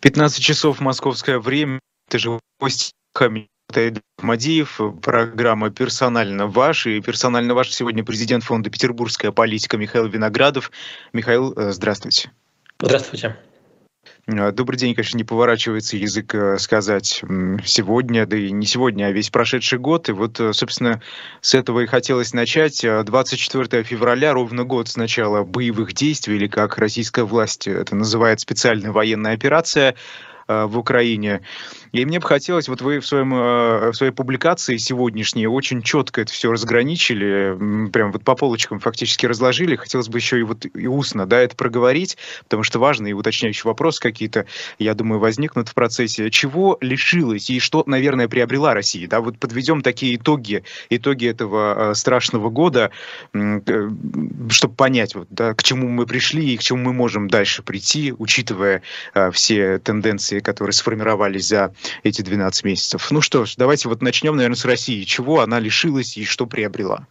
15 часов московское время. Это же Мадиев, программа «Персонально ваш». И персонально ваш сегодня президент фонда «Петербургская политика» Михаил Виноградов. Михаил, э, здравствуйте. Здравствуйте. Э, добрый день, конечно, не поворачивается язык э, сказать сегодня, да и не сегодня, а весь прошедший год. И вот, собственно, с этого и хотелось начать. 24 февраля, ровно год с начала боевых действий, или как российская власть это называет, специальная военная операция в Украине. И мне бы хотелось, вот вы в, своем, э, в своей публикации сегодняшней очень четко это все разграничили, прям вот по полочкам фактически разложили. Хотелось бы еще и вот и устно, да, это проговорить, потому что важные уточняющие вопросы какие-то, я думаю, возникнут в процессе. Чего лишилась и что, наверное, приобрела Россия? Да, вот подведем такие итоги, итоги этого э, страшного года, э, чтобы понять, вот, да, к чему мы пришли и к чему мы можем дальше прийти, учитывая все тенденции, которые сформировались за эти 12 месяцев. Ну что ж, давайте вот начнем, наверное, с России. Чего она лишилась и что приобрела?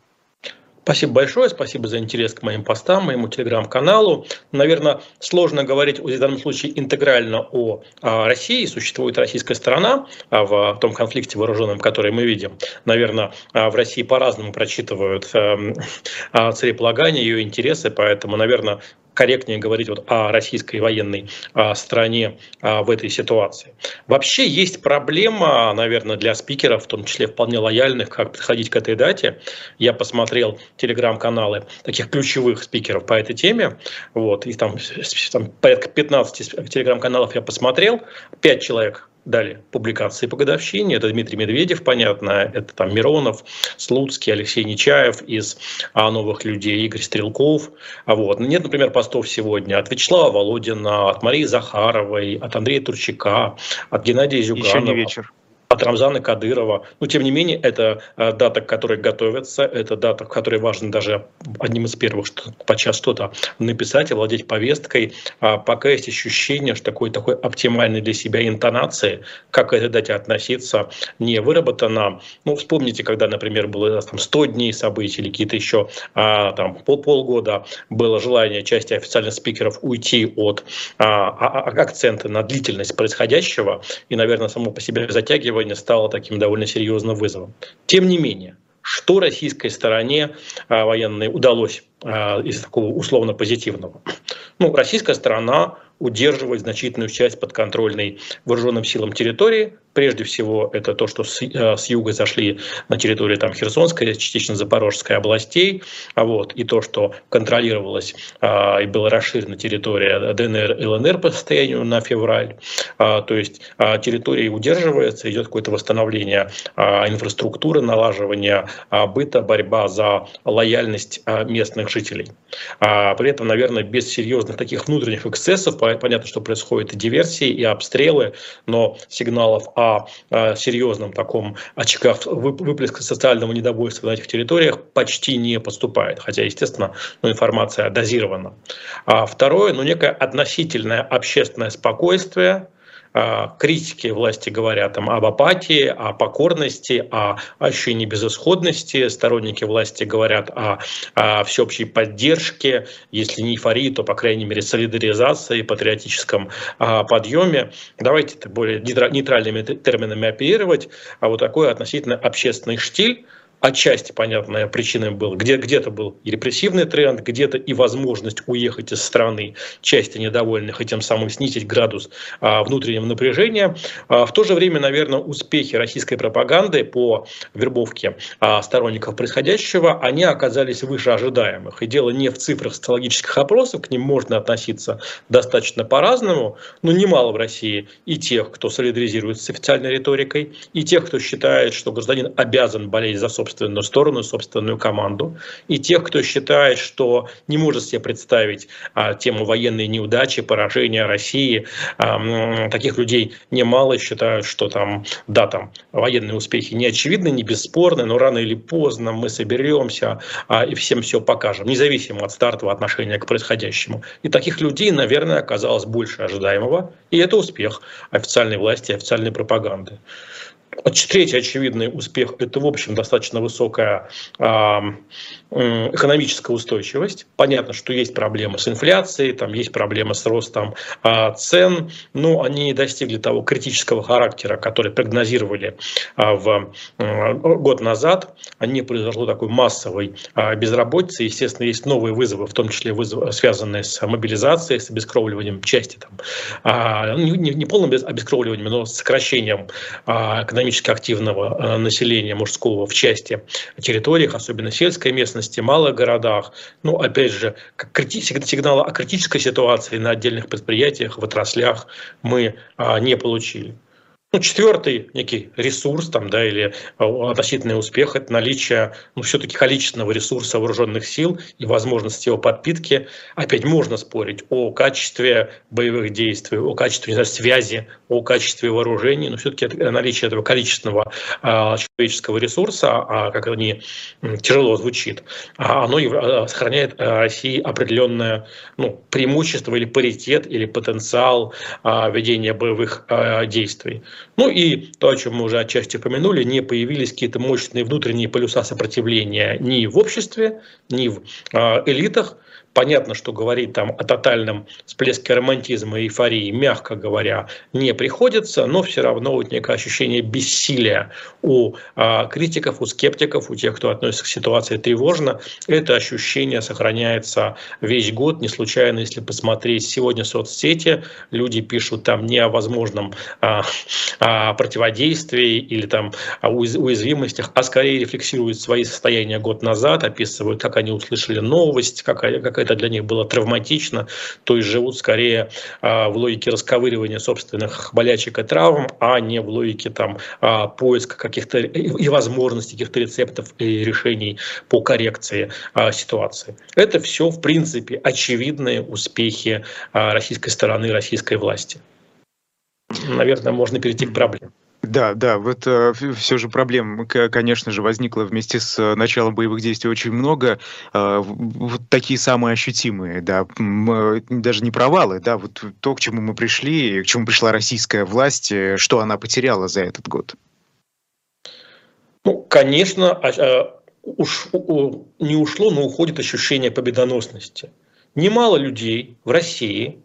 Спасибо большое, спасибо за интерес к моим постам, моему телеграм-каналу. Наверное, сложно говорить в данном случае интегрально о, о России. Существует российская сторона а, в том конфликте вооруженном, который мы видим. Наверное, а, в России по-разному прочитывают э, целеполагание, ее интересы, поэтому, наверное, корректнее говорить вот о российской военной а, стране а, в этой ситуации. Вообще есть проблема, наверное, для спикеров, в том числе вполне лояльных, как подходить к этой дате. Я посмотрел телеграм-каналы таких ключевых спикеров по этой теме, вот, и там, там порядка 15 телеграм-каналов я посмотрел, 5 человек дали публикации по годовщине. Это Дмитрий Медведев, понятно, это там Миронов, Слуцкий, Алексей Нечаев из а, «Новых людей», Игорь Стрелков. А вот. Нет, например, постов сегодня от Вячеслава Володина, от Марии Захаровой, от Андрея Турчака, от Геннадия Зюганова. Еще не вечер от Рамзана Кадырова. Но, тем не менее, это э, дата, к которой готовятся, это дата, к которой важно даже одним из первых что подчас что-то написать, владеть повесткой. А пока есть ощущение, что такой, такой оптимальной для себя интонации, как к этой дате относиться, не выработано. Ну, вспомните, когда, например, было там, 100 дней событий или какие-то еще а, там, пол полгода было желание части официальных спикеров уйти от а, а, а акцента на длительность происходящего и, наверное, само по себе затягивать сегодня стало таким довольно серьезным вызовом. Тем не менее, что российской стороне а, военной удалось из такого условно позитивного? Ну, российская сторона удерживать значительную часть подконтрольной вооруженным силам территории. Прежде всего, это то, что с, э, с юга зашли на территорию там, Херсонской, частично Запорожской областей, а вот, и то, что контролировалось а, и была расширена территория ДНР и ЛНР по состоянию на февраль. А, то есть а, территория удерживается, идет какое-то восстановление а, инфраструктуры, налаживание а, быта, борьба за лояльность а, местных жителей. А, при этом, наверное, без серьезных таких внутренних эксцессов, понятно, что происходят и диверсии, и обстрелы, но сигналов о, серьезном таком очагах выплеска социального недовольства на этих территориях почти не поступает. Хотя, естественно, ну, информация дозирована. А второе, ну, некое относительное общественное спокойствие, критики власти говорят там, об апатии, о покорности, о ощущении безысходности. Сторонники власти говорят о, о всеобщей поддержке, если не эйфории, то, по крайней мере, солидаризации, патриотическом а, подъеме. Давайте это более нейтральными терминами оперировать. А вот такой относительно общественный штиль, отчасти понятная причина была, где, где-то был и репрессивный тренд, где-то и возможность уехать из страны части недовольных и тем самым снизить градус а, внутреннего напряжения. А, в то же время, наверное, успехи российской пропаганды по вербовке а, сторонников происходящего, они оказались выше ожидаемых. И дело не в цифрах социологических опросов, к ним можно относиться достаточно по-разному, но немало в России и тех, кто солидаризируется с официальной риторикой, и тех, кто считает, что гражданин обязан болеть за собственность собственную сторону, собственную команду, и тех, кто считает, что не может себе представить а, тему военной неудачи, поражения России. А, таких людей немало считают, что там, да, там военные успехи не очевидны, не бесспорны, но рано или поздно мы соберемся а, и всем все покажем, независимо от стартового отношения к происходящему. И таких людей, наверное, оказалось больше ожидаемого, и это успех официальной власти, официальной пропаганды. Третий очевидный успех – это, в общем, достаточно высокая экономическая устойчивость. Понятно, что есть проблемы с инфляцией, там есть проблемы с ростом а, цен, но они не достигли того критического характера, который прогнозировали а, в год назад. Они произошло такой массовой а, безработицы. Естественно, есть новые вызовы, в том числе вызовы, связанные с мобилизацией, с обескровливанием части, там, а, не, не полным обескровливанием, но с сокращением экономически активного населения мужского в части территориях, особенно сельской местности местности, малых городах. Ну, опять же, сигнала о критической ситуации на отдельных предприятиях, в отраслях мы а, не получили. Ну, четвертый некий ресурс там, да, или а, относительный успех – это наличие ну, все-таки количественного ресурса вооруженных сил и возможности его подпитки. Опять можно спорить о качестве боевых действий, о качестве знаю, связи, о качестве вооружений, но все-таки наличие этого количественного э, человеческого ресурса, а, как они тяжело звучит, а оно а, сохраняет России определенное ну, преимущество или паритет, или потенциал э, ведения боевых э, действий. Ну и то, о чем мы уже отчасти упомянули, не появились какие-то мощные внутренние полюса сопротивления ни в обществе, ни в э, элитах, Понятно, что говорить там о тотальном всплеске романтизма и эйфории, мягко говоря, не приходится, но все равно вот некое ощущение бессилия у а, критиков, у скептиков, у тех, кто относится к ситуации тревожно. Это ощущение сохраняется весь год. Не случайно, если посмотреть сегодня соцсети, люди пишут там не о возможном а, а, противодействии или там о уязвимостях, а скорее рефлексируют свои состояния год назад, описывают, как они услышали новость, как, как это для них было травматично, то есть живут скорее а, в логике расковыривания собственных болячек и травм, а не в логике там а, поиска каких-то и возможностей каких-то рецептов и решений по коррекции а, ситуации. Это все, в принципе, очевидные успехи российской стороны, российской власти. Наверное, можно перейти к проблеме. Да, да, вот э, все же проблем, конечно же, возникло вместе с э, началом боевых действий очень много. Э, вот такие самые ощутимые, да, э, даже не провалы, да, вот то, к чему мы пришли, к чему пришла российская власть, э, что она потеряла за этот год. Ну, конечно, а, а, уж, не ушло, но уходит ощущение победоносности. Немало людей в России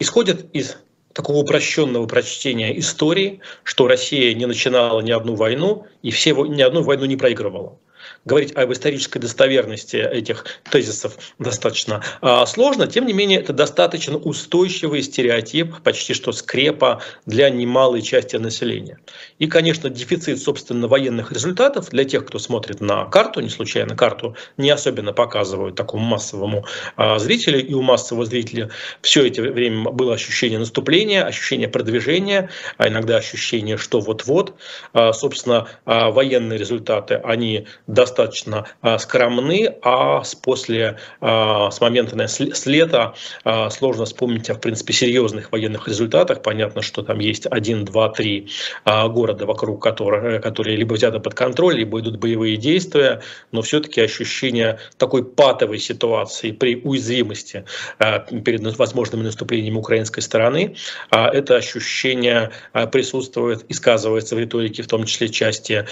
исходят из такого упрощенного прочтения истории, что Россия не начинала ни одну войну и все, ни одну войну не проигрывала говорить об исторической достоверности этих тезисов достаточно а, сложно. Тем не менее, это достаточно устойчивый стереотип, почти что скрепа для немалой части населения. И, конечно, дефицит, собственно, военных результатов для тех, кто смотрит на карту, не случайно карту не особенно показывают такому массовому а, зрителю, и у массового зрителя все это время было ощущение наступления, ощущение продвижения, а иногда ощущение, что вот-вот. А, собственно, военные результаты, они достаточно а, скромны, а с после, а, с момента с лета а, сложно вспомнить о, в принципе, серьезных военных результатах. Понятно, что там есть один, два, три города, вокруг которых, которые либо взяты под контроль, либо идут боевые действия, но все-таки ощущение такой патовой ситуации при уязвимости перед возможными наступлениями украинской стороны, это ощущение присутствует и сказывается в риторике, в том числе части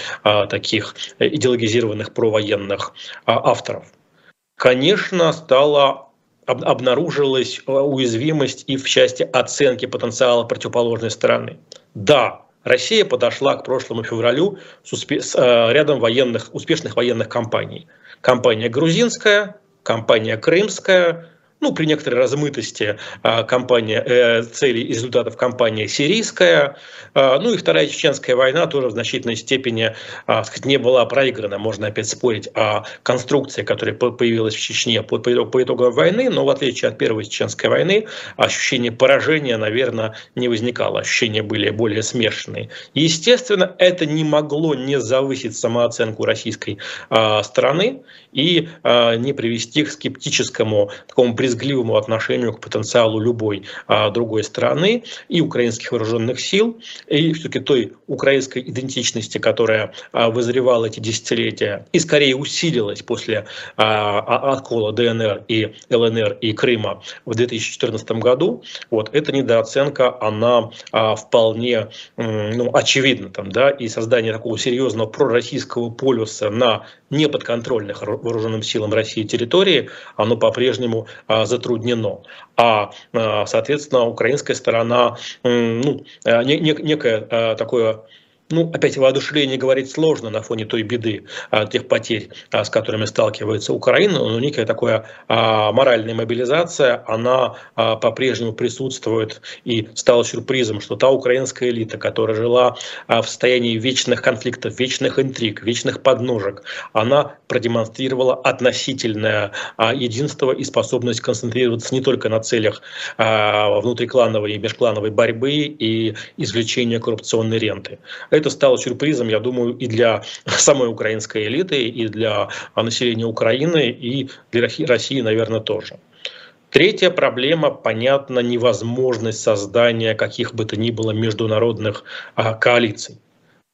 таких идеологизированных мотивированных провоенных а, авторов. Конечно, стала обнаружилась а, уязвимость и в части оценки потенциала противоположной стороны. Да, Россия подошла к прошлому февралю с, успе- с э, рядом военных, успешных военных кампаний. Компания грузинская, компания крымская, ну, при некоторой размытости а, компания, э, целей и результатов кампании сирийская, а, ну и вторая чеченская война тоже в значительной степени а, сказать, не была проиграна. Можно опять спорить о конструкции, которая появилась в Чечне по, по итогам войны, но в отличие от первой чеченской войны, ощущение поражения, наверное, не возникало. Ощущения были более смешанные. Естественно, это не могло не завысить самооценку российской стороны и не привести к скептическому такому признанию брезгливому отношению к потенциалу любой а, другой страны и украинских вооруженных сил, и все-таки той украинской идентичности, которая а, вызревала эти десятилетия и скорее усилилась после а, откола ДНР и ЛНР и Крыма в 2014 году, вот эта недооценка, она а, вполне ну, очевидна. Там, да, и создание такого серьезного пророссийского полюса на неподконтрольных вооруженным силам России территории, оно по-прежнему а, затруднено. А, а, соответственно, украинская сторона, ну, а, некое такое ну, опять воодушевление говорить сложно на фоне той беды, а, тех потерь, а, с которыми сталкивается Украина, но некая такая а, моральная мобилизация, она по-прежнему присутствует и стала сюрпризом, что та украинская элита, которая жила в состоянии вечных конфликтов, вечных интриг, вечных подножек, она продемонстрировала относительное единство и способность концентрироваться не только на целях внутриклановой и межклановой борьбы и извлечения коррупционной ренты это стало сюрпризом, я думаю, и для самой украинской элиты, и для населения Украины, и для России, наверное, тоже. Третья проблема, понятно, невозможность создания каких бы то ни было международных а, коалиций.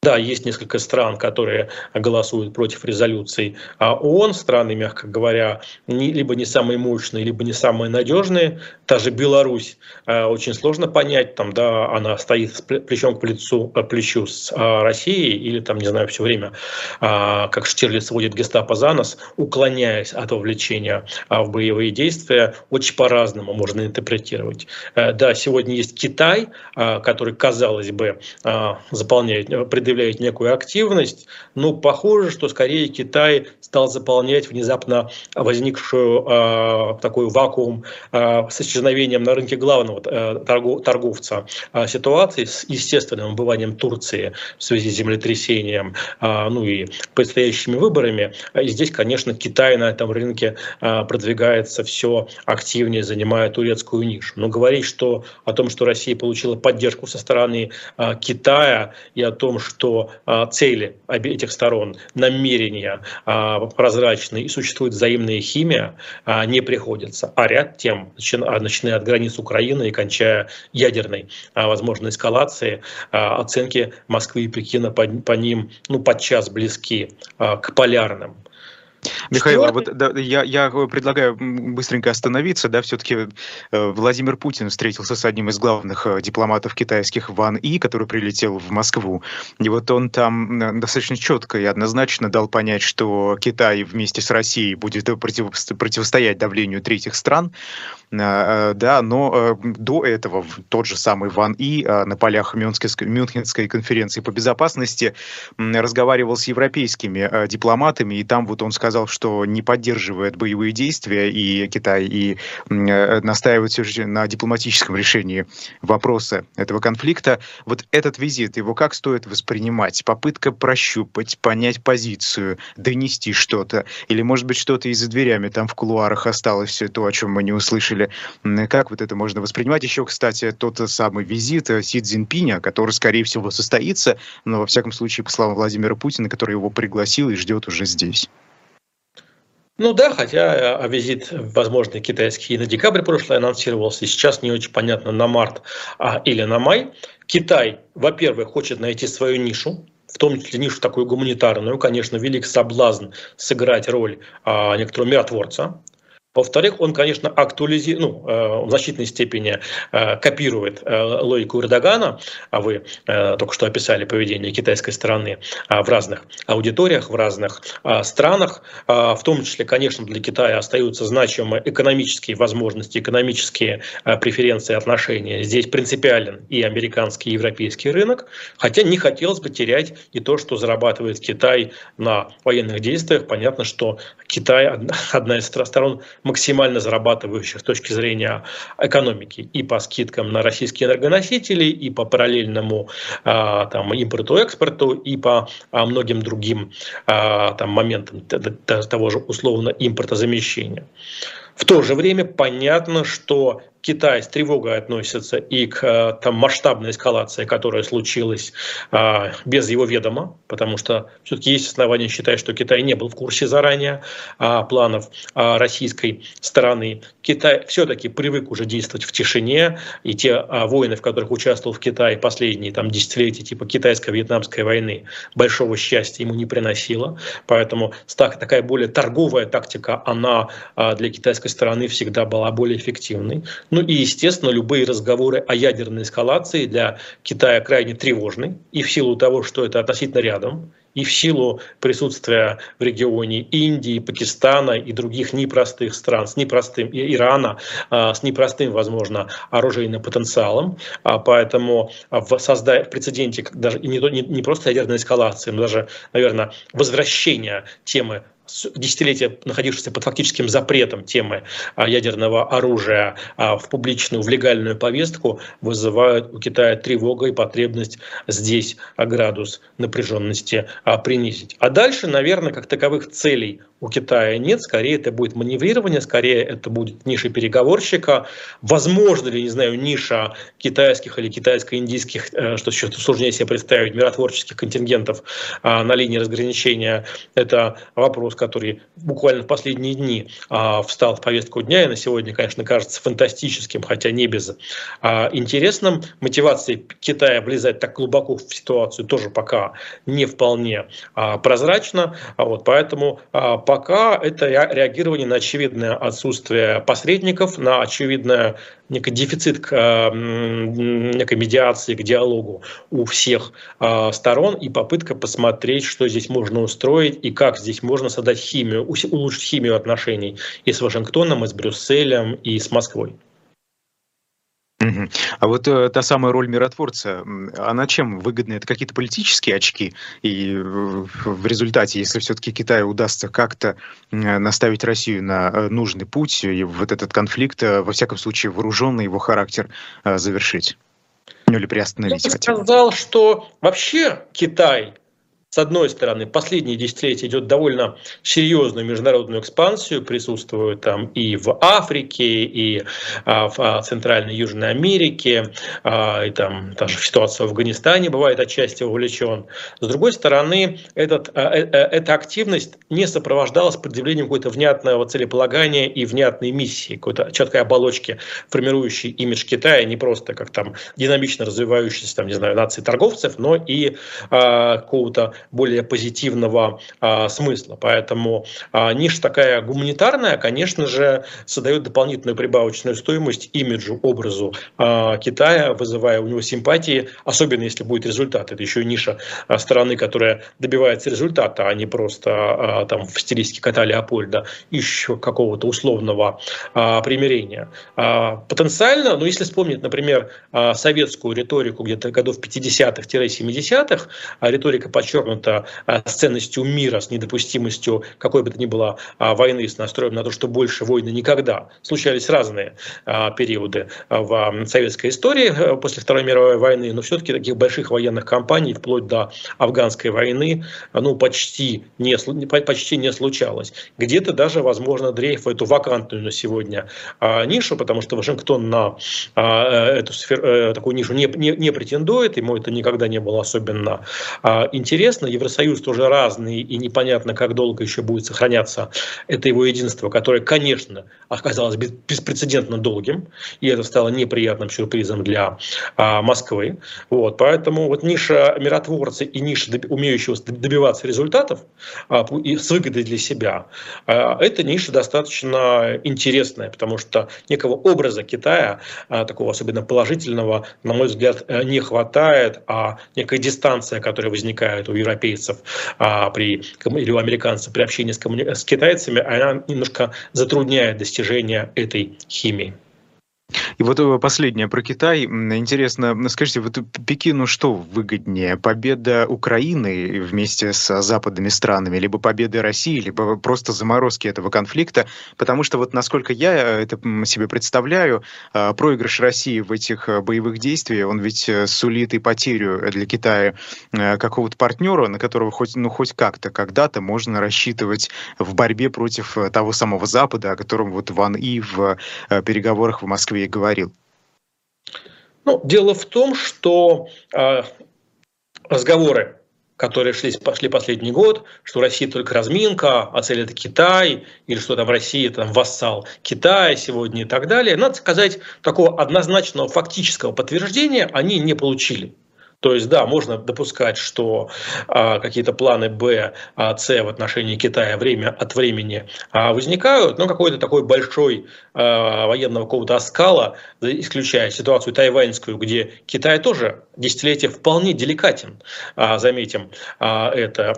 Да, есть несколько стран, которые голосуют против резолюций а ООН, страны, мягко говоря, не, либо не самые мощные, либо не самые надежные. Та же Беларусь а, очень сложно понять, там, да, она стоит плечом к плечу, плечу с а, Россией или, там, не знаю, все время, а, как Штирлиц водит гестапо за нос, уклоняясь от вовлечения а, в боевые действия, очень по-разному можно интерпретировать. А, да, сегодня есть Китай, а, который, казалось бы, а, заполняет, предъявляет предъявляет некую активность, но похоже, что скорее Китай стал заполнять внезапно возникшую э, такой вакуум э, с исчезновением на рынке главного э, торгов, торговца э, ситуации с естественным убыванием Турции в связи с землетрясением, э, ну и предстоящими выборами. И здесь, конечно, Китай на этом рынке э, продвигается все активнее, занимая турецкую нишу. Но говорить что, о том, что Россия получила поддержку со стороны э, Китая и о том, что что а, цели этих сторон, намерения а, прозрачные и существует взаимная химия, а, не приходится. А ряд тем, начиная от границ Украины и кончая ядерной возможной эскалации, оценки Москвы и Пекина по ним ну, подчас близки к полярным. Михаил, а вот да, я, я предлагаю быстренько остановиться. Да, все-таки э, Владимир Путин встретился с одним из главных э, дипломатов китайских Ван И, который прилетел в Москву. И вот он там э, достаточно четко и однозначно дал понять, что Китай вместе с Россией будет против, противостоять давлению третьих стран. Э, да, но э, до этого тот же самый Ван И э, на полях Мюнхенской, Мюнхенской конференции по безопасности разговаривал с европейскими дипломатами, и там вот он сказал, что не поддерживает боевые действия и Китай, и настаивает все же на дипломатическом решении вопроса этого конфликта. Вот этот визит, его как стоит воспринимать? Попытка прощупать, понять позицию, донести что-то? Или, может быть, что-то и за дверями там в кулуарах осталось, все то, о чем мы не услышали деле. Как вот это можно воспринимать? Еще, кстати, тот самый визит э, Си Цзиньпиня, который, скорее всего, состоится, но, во всяком случае, по словам Владимира Путина, который его пригласил и ждет уже здесь. Ну да, хотя а визит, возможно, китайский на декабрь прошлый анонсировался, сейчас не очень понятно, на март а, или на май. Китай, во-первых, хочет найти свою нишу, в том числе нишу такую гуманитарную, конечно, велик соблазн сыграть роль а, некоторого миротворца, во-вторых, он, конечно, актуализирует, ну, э, в значительной степени э, копирует э, логику Эрдогана, а вы только что описали поведение китайской стороны в разных аудиториях, в разных странах. В том числе, конечно, для Китая остаются значимые экономические возможности, экономические преференции отношения. Здесь принципиален и американский, и европейский рынок, хотя не хотелось бы терять и то, что зарабатывает Китай на военных действиях. Понятно, что Китай одна из сторон максимально зарабатывающих с точки зрения экономики и по скидкам на российские энергоносители, и по параллельному а, там, импорту-экспорту, и по а, многим другим а, там, моментам того же условно импортозамещения. В то же время понятно, что Китай с тревогой относится и к э, там, масштабной эскалации, которая случилась а, без его ведома, потому что все-таки есть основания считать, что Китай не был в курсе заранее а, планов а, российской стороны. Китай все-таки привык уже действовать в тишине, и те а, войны, в которых участвовал в Китае последние там, десятилетия, типа китайско-вьетнамской войны, большого счастья ему не приносило. Поэтому так, такая более торговая тактика, она а, для китайской стороны всегда была более эффективной. Ну и, естественно, любые разговоры о ядерной эскалации для Китая крайне тревожны. И в силу того, что это относительно рядом, и в силу присутствия в регионе Индии, Пакистана и других непростых стран, с непростым, Ирана, а, с непростым, возможно, оружейным потенциалом. А, поэтому в, созда... в прецеденте даже не, не, не просто ядерной эскалации, но даже, наверное, возвращения темы десятилетия находившихся под фактическим запретом темы а, ядерного оружия а, в публичную, в легальную повестку, вызывают у Китая тревогу и потребность здесь градус напряженности а, принизить. А дальше, наверное, как таковых целей у Китая нет, скорее это будет маневрирование, скорее это будет ниша переговорщика, возможно ли, не знаю, ниша китайских или китайско-индийских, э, что еще сложнее себе представить, миротворческих контингентов на линии разграничения, это вопрос, который буквально в последние дни а, встал в повестку дня и на сегодня, конечно, кажется фантастическим, хотя не без а, интересным. Мотивация Китая влезать так глубоко в ситуацию тоже пока не вполне а, прозрачна. А вот, поэтому а, пока это реагирование на очевидное отсутствие посредников, на очевидное некий дефицит к некой медиации, к диалогу у всех а, сторон и попытка посмотреть, что здесь можно устроить и как здесь можно создать химию, улучшить химию отношений и с Вашингтоном, и с Брюсселем, и с Москвой. А вот э, та самая роль миротворца, она чем выгодна? Это какие-то политические очки? И в результате, если все-таки Китаю удастся как-то наставить Россию на э, нужный путь, и вот этот конфликт, э, во всяком случае, вооруженный его характер э, завершить? Ну или приостановить? Я бы сказал, что вообще Китай с одной стороны, последние десятилетия идет довольно серьезную международную экспансию, присутствует там и в Африке, и а, в а, Центральной и Южной Америке, а, и там даже ситуация в Афганистане бывает отчасти вовлечен. С другой стороны, этот, э, э, эта активность не сопровождалась предъявлением какого-то внятного целеполагания и внятной миссии, какой-то четкой оболочки, формирующей имидж Китая, не просто как там динамично развивающейся, там, не знаю, нации торговцев, но и а, какого-то более позитивного а, смысла. Поэтому а, ниша такая гуманитарная, конечно же, создает дополнительную прибавочную стоимость имиджу, образу а, Китая, вызывая у него симпатии, особенно если будет результат. Это еще ниша а, страны, которая добивается результата, а не просто а, там в стилистике кота Леопольда, еще какого-то условного а, примирения. А, потенциально, ну если вспомнить, например, а, советскую риторику где-то годов 50-х-70-х, а риторика подчеркнута подчеркнуто а, с ценностью мира, с недопустимостью какой бы то ни было а, войны, с настроем на то, что больше войны никогда. Случались разные а, периоды в советской истории э, после Второй мировой войны, но все-таки таких больших военных кампаний, вплоть до афганской войны, ну, почти не, почти не случалось. Где-то даже, возможно, дрейф в эту вакантную на сегодня нишу, потому что Вашингтон на э, эту сферу, э, такую нишу не, не, не претендует, ему это никогда не было особенно интересно известно, Евросоюз тоже разный, и непонятно, как долго еще будет сохраняться это его единство, которое, конечно, оказалось беспрецедентно долгим, и это стало неприятным сюрпризом для а, Москвы. Вот, поэтому вот ниша миротворца и ниша умеющего добиваться результатов а, и с выгодой для себя, а, эта ниша достаточно интересная, потому что некого образа Китая, а, такого особенно положительного, на мой взгляд, э, не хватает, а некая дистанция, которая возникает у европейцев а, при, или у американцев при общении с, коммуни... с китайцами, она немножко затрудняет достижение этой химии. И вот э, последнее про Китай. Интересно, скажите, вот Пекину что выгоднее? Победа Украины вместе с западными странами, либо победа России, либо просто заморозки этого конфликта? Потому что вот насколько я э, это себе представляю, э, проигрыш России в этих боевых действиях, он ведь сулит и потерю для Китая какого-то партнера, на которого хоть, ну, хоть как-то когда-то можно рассчитывать в борьбе против того самого Запада, о котором вот Ван И в переговорах в Москве впервые говорил? Ну, дело в том, что э, разговоры которые шли, пошли последний год, что Россия только разминка, а цель это Китай, или что там Россия там вассал Китая сегодня и так далее. Надо сказать, такого однозначного фактического подтверждения они не получили. То есть, да, можно допускать, что а, какие-то планы Б, а, С в отношении Китая время от времени а, возникают, но какой-то такой большой а, военного какого-то оскала, исключая ситуацию тайваньскую, где Китай тоже десятилетия вполне деликатен, а, заметим а, это,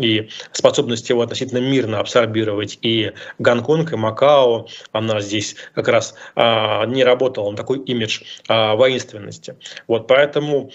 и способность его относительно мирно абсорбировать и Гонконг, и Макао, она здесь как раз а, не работала, он такой имидж а, воинственности. Вот поэтому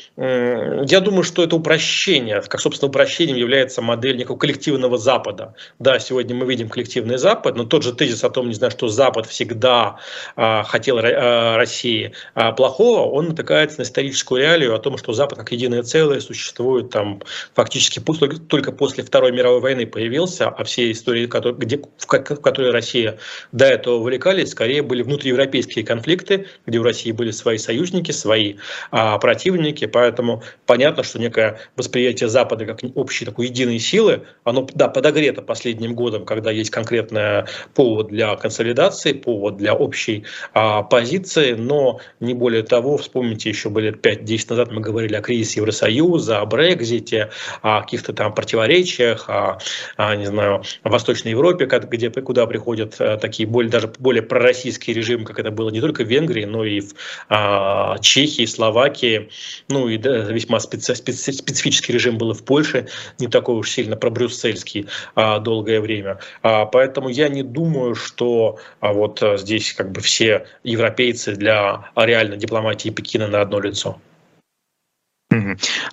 я думаю, что это упрощение, как, собственно, упрощением является модель некого коллективного Запада. Да, сегодня мы видим коллективный Запад, но тот же тезис о том, не знаю, что Запад всегда а, хотел а, России а, плохого, он натыкается на историческую реалию о том, что Запад как единое целое существует там фактически только после Второй мировой войны появился, а все истории, которые, где, в которые Россия до этого увлекались, скорее были внутриевропейские конфликты, где у России были свои союзники, свои а, противники, поэтому понятно, что некое восприятие Запада как общей такой единой силы, оно, да, подогрето последним годом, когда есть конкретный повод для консолидации, повод для общей а, позиции, но не более того, вспомните, еще были 5-10 назад мы говорили о кризисе Евросоюза, о Брекзите, о каких-то там противоречиях, о, о не знаю, о Восточной Европе, где, куда приходят а, такие более, даже более пророссийские режимы, как это было не только в Венгрии, но и в а, Чехии, Словакии, ну и да, весьма специ, специ, специфический режим был и в Польше, не такой уж сильно пробрюссельский а, долгое время. А, поэтому я не думаю, что а, вот а, здесь как бы все европейцы для реальной дипломатии Пекина на одно лицо.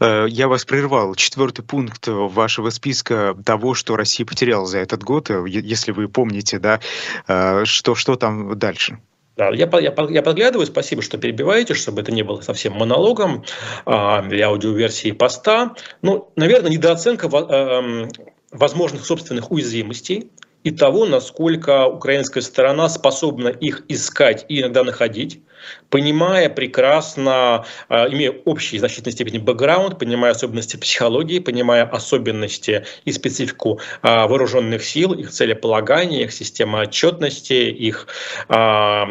Э, я вас прервал. Четвертый пункт вашего списка того, что Россия потеряла за этот год, э, если вы помните, да, э, что, что там дальше? Да, я, я, я подглядываю, спасибо, что перебиваете, чтобы это не было совсем монологом а, или аудиоверсии поста. Ну, наверное, недооценка а, возможных собственных уязвимостей и того, насколько украинская сторона способна их искать и иногда находить понимая прекрасно, а, имея общий в значительной степени бэкграунд, понимая особенности психологии, понимая особенности и специфику а, вооруженных сил, их целеполагания, их системы отчетности, их а,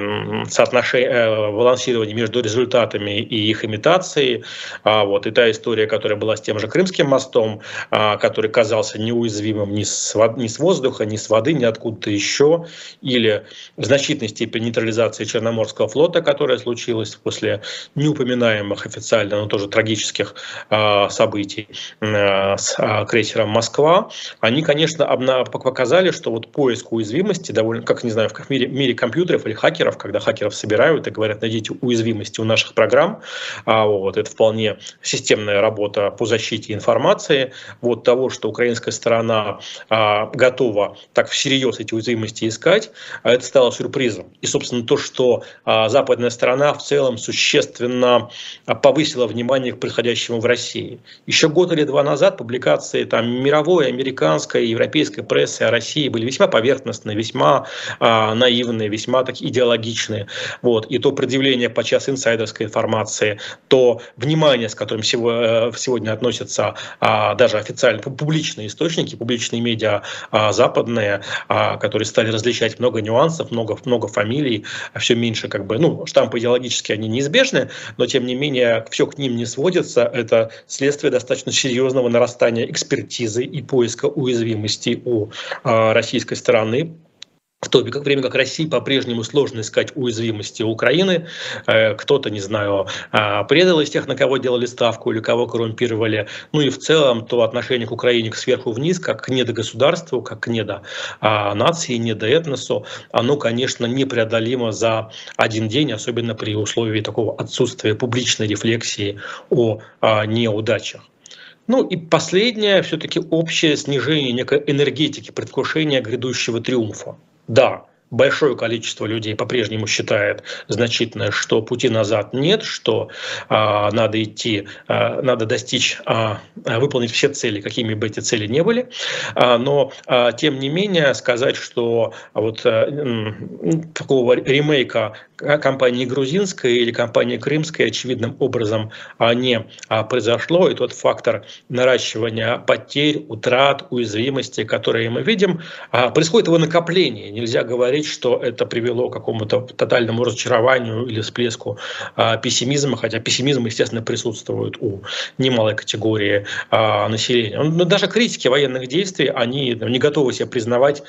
соотношение, э, балансирование между результатами и их имитацией. Вот. И та история, которая была с тем же Крымским мостом, который казался неуязвимым ни с, ни с воздуха, ни с воды, ни откуда-то еще, или в значительной степени нейтрализации Черноморского флота, которая случилась после неупоминаемых официально, но тоже трагических а, событий а, с а, крейсером «Москва», они, конечно, показали, что вот поиск уязвимости, довольно, как, не знаю, в мире, мире компьютеров или хакеров, когда хакеров собирают и говорят, найдите уязвимости у наших программ, вот, это вполне системная работа по защите информации, вот того, что украинская сторона готова так всерьез эти уязвимости искать, это стало сюрпризом. И, собственно, то, что западная западная страна в целом существенно а, повысила внимание к происходящему в России. Еще год или два назад публикации там, мировой, американской, европейской прессы о России были весьма поверхностные, весьма а, наивные, весьма так, идеологичные. Вот. И то предъявление подчас инсайдерской информации, то внимание, с которым э, сегодня относятся а, даже официально публичные источники, публичные медиа а, западные, а, которые стали различать много нюансов, много, много фамилий, а все меньше как бы, ну, штампы идеологически они неизбежны, но тем не менее все к ним не сводится. Это следствие достаточно серьезного нарастания экспертизы и поиска уязвимостей у э, российской стороны в то время как России по-прежнему сложно искать уязвимости Украины. Э, кто-то, не знаю, а, предал из тех, на кого делали ставку или кого коррумпировали. Ну и в целом то отношение к Украине сверху вниз, как к недогосударству, как к недонации, недоэтносу, оно, конечно, непреодолимо за один день, особенно при условии такого отсутствия публичной рефлексии о а, неудачах. Ну и последнее, все-таки общее снижение некой энергетики предвкушения грядущего триумфа. Да, большое количество людей по-прежнему считает значительное, что пути назад нет, что а, надо идти, а, надо достичь, а, выполнить все цели, какими бы эти цели не были. А, но а, тем не менее сказать, что вот а, такого ремейка компании грузинской или компании крымской очевидным образом не произошло. И тот фактор наращивания потерь, утрат, уязвимости, которые мы видим, происходит его накопление. Нельзя говорить, что это привело к какому-то тотальному разочарованию или всплеску пессимизма, хотя пессимизм, естественно, присутствует у немалой категории населения. Но даже критики военных действий, они не готовы себе признавать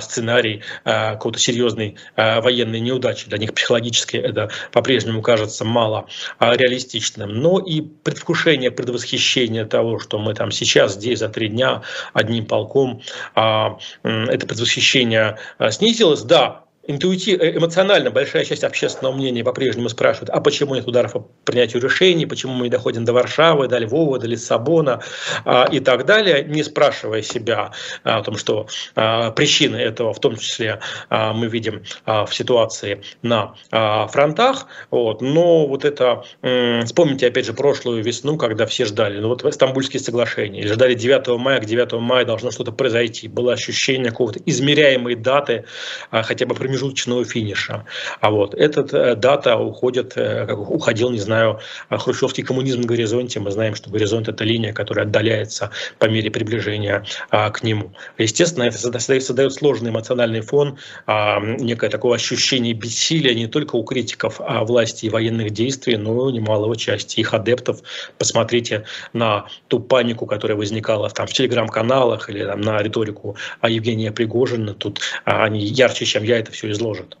сценарий какой-то серьезной военной неудачи. Для них психологически это по-прежнему кажется мало реалистичным. Но и предвкушение, предвосхищение того, что мы там сейчас здесь за три дня одним полком, это предвосхищение снизилось. Да, интуитивно, э, эмоционально большая часть общественного мнения по-прежнему спрашивает, а почему нет ударов по принятию решений, почему мы не доходим до Варшавы, до Львова, до Лиссабона а, и так далее, не спрашивая себя а, о том, что а, причины этого в том числе а, мы видим а, в ситуации на а, фронтах. Вот. Но вот это, м, вспомните опять же прошлую весну, когда все ждали, ну вот Стамбульские соглашения, ждали 9 мая, к 9 мая должно что-то произойти, было ощущение какого-то измеряемой даты, а, хотя бы примерно промежуточного финиша. А вот эта э, дата уходит, э, уходил, не знаю, э, хрущевский коммунизм на горизонте. Мы знаем, что горизонт – это линия, которая отдаляется по мере приближения а, к нему. Естественно, это создает сложный эмоциональный фон, а, некое такое ощущение бессилия не только у критиков а власти и военных действий, но и немалого части их адептов. Посмотрите на ту панику, которая возникала там, в телеграм-каналах или там, на риторику Евгения Пригожина. Тут а, они ярче, чем я это все все изложит.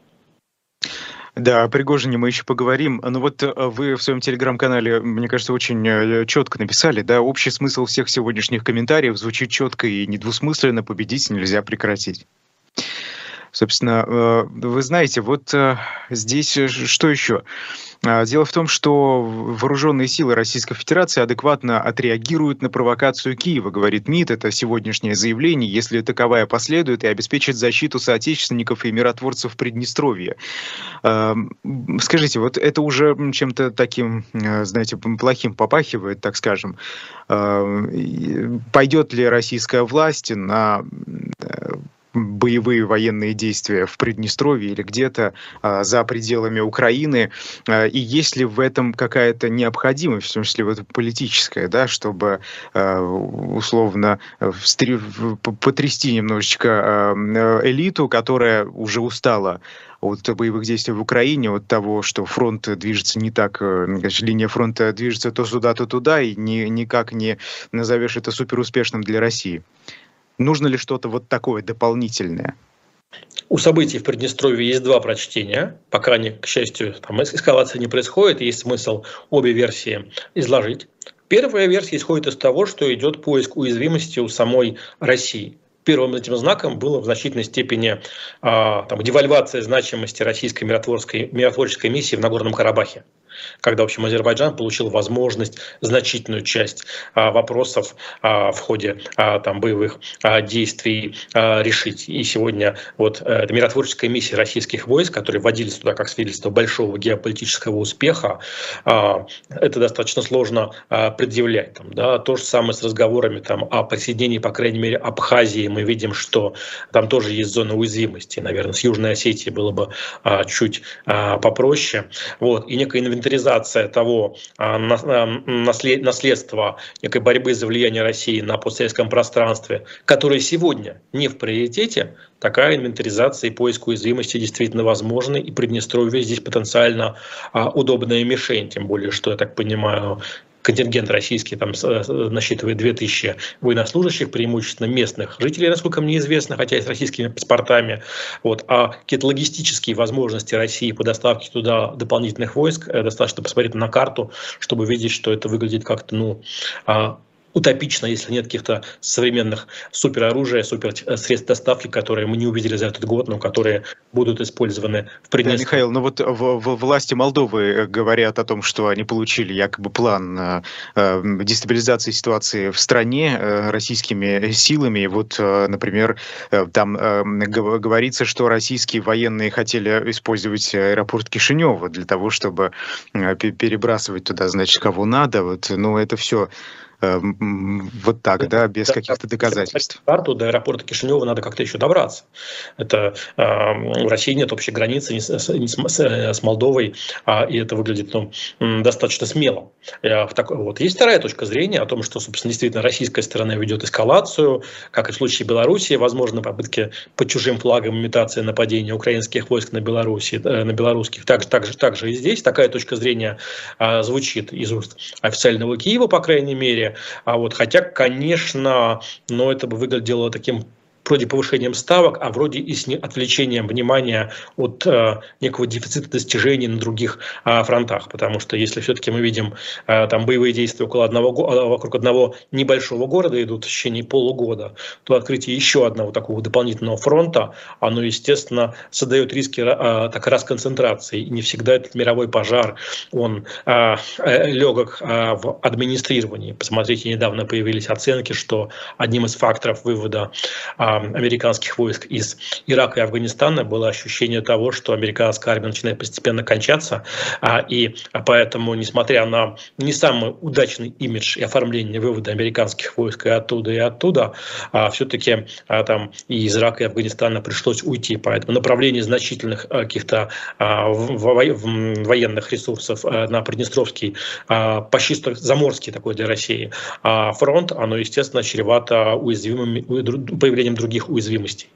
Да, о Пригожине мы еще поговорим. Но вот э, вы в своем телеграм-канале, мне кажется, очень э, четко написали, да, общий смысл всех сегодняшних комментариев звучит четко и недвусмысленно, победить нельзя прекратить. Собственно, э, вы знаете, вот здесь что еще? Дело в том, что вооруженные силы Российской Федерации адекватно отреагируют на провокацию Киева, говорит МИД. Это сегодняшнее заявление, если таковая последует, и обеспечит защиту соотечественников и миротворцев Приднестровья. Скажите, вот это уже чем-то таким, э, знаете, плохим попахивает, так скажем. Пойдет ли российская власть на э, боевые военные действия в Приднестровье или где-то а, за пределами Украины, а, и есть ли в этом какая-то необходимость, в том числе вот политическая, да, чтобы а, условно встр... потрясти немножечко а, элиту, которая уже устала от боевых действий в Украине, от того, что фронт движется не так, значит, э, линия фронта движется то сюда, то туда, и ни, никак не назовешь это суперуспешным для России. Нужно ли что-то вот такое дополнительное? У событий в Приднестровье есть два прочтения. Пока, они, к счастью, там эскалация не происходит, есть смысл обе версии изложить. Первая версия исходит из того, что идет поиск уязвимости у самой России. Первым этим знаком было в значительной степени а, там, девальвация значимости российской миротворческой, миротворческой миссии в Нагорном Карабахе когда, в общем, Азербайджан получил возможность значительную часть а, вопросов а, в ходе а, там, боевых действий решить. И сегодня вот эта миротворческая миссия российских войск, которые вводились туда как свидетельство большого геополитического успеха, это достаточно сложно предъявлять. Там, да. То же самое с разговорами там, о присоединении, по крайней мере, Абхазии. Мы видим, что там тоже есть зона уязвимости. Наверное, с Южной Осетией было бы чуть попроще. Вот. И некая инвентаризация инвентаризация того а, а, наследства некой борьбы за влияние России на постсоветском пространстве, которое сегодня не в приоритете, такая инвентаризация и поиск уязвимости действительно возможны, и Приднестровье здесь потенциально а, удобная мишень, тем более, что, я так понимаю, контингент российский там насчитывает 2000 военнослужащих, преимущественно местных жителей, насколько мне известно, хотя и с российскими паспортами. Вот. А какие-то логистические возможности России по доставке туда дополнительных войск, э, достаточно посмотреть на карту, чтобы видеть, что это выглядит как-то ну, а, утопично, если нет каких-то современных супероружия, суперсредств доставки, которые мы не увидели за этот год, но которые будут использованы в Приднестровье. Да, Михаил, ну вот в, в власти Молдовы э, говорят о том, что они получили якобы план э, э дестабилизации ситуации в стране э, российскими силами. Вот, э, например, э, там э, говорится, что российские военные хотели использовать аэропорт Кишинева для того, чтобы э, перебрасывать туда, значит, кого надо. Вот, но это все вот так, да, без каких-то доказательств. Карту до аэропорта Кишинева надо как-то еще добраться. Это в России нет общей границы с, Молдовой, а, и это выглядит ну, достаточно смело. Так, вот. Есть вторая точка зрения о том, что, собственно, действительно российская сторона ведет эскалацию, как и в случае Беларуси, возможно, попытки под чужим флагом имитации нападения украинских войск на Беларуси, э, на белорусских. Также, также, также и здесь такая точка зрения а, звучит из уст официального Киева, по крайней мере. А вот, хотя, конечно, но это бы выглядело таким вроде повышением ставок, а вроде и с отвлечением внимания от э, некого дефицита достижений на других э, фронтах. Потому что если все-таки мы видим э, там боевые действия около одного, э, вокруг одного небольшого города идут в течение полугода, то открытие еще одного такого дополнительного фронта, оно, естественно, создает риски э, так, расконцентрации. И не всегда этот мировой пожар, он э, э, легок э, в администрировании. Посмотрите, недавно появились оценки, что одним из факторов вывода э, американских войск из Ирака и Афганистана было ощущение того, что американская армия начинает постепенно кончаться, а, и поэтому, несмотря на не самый удачный имидж и оформление вывода американских войск и оттуда, и оттуда, а, все-таки а, там и из Ирака и Афганистана пришлось уйти, поэтому направление значительных каких-то военных ресурсов на Приднестровский, почти заморский такой для России фронт, оно, естественно, чревато уязвимым появлением других уязвимостей.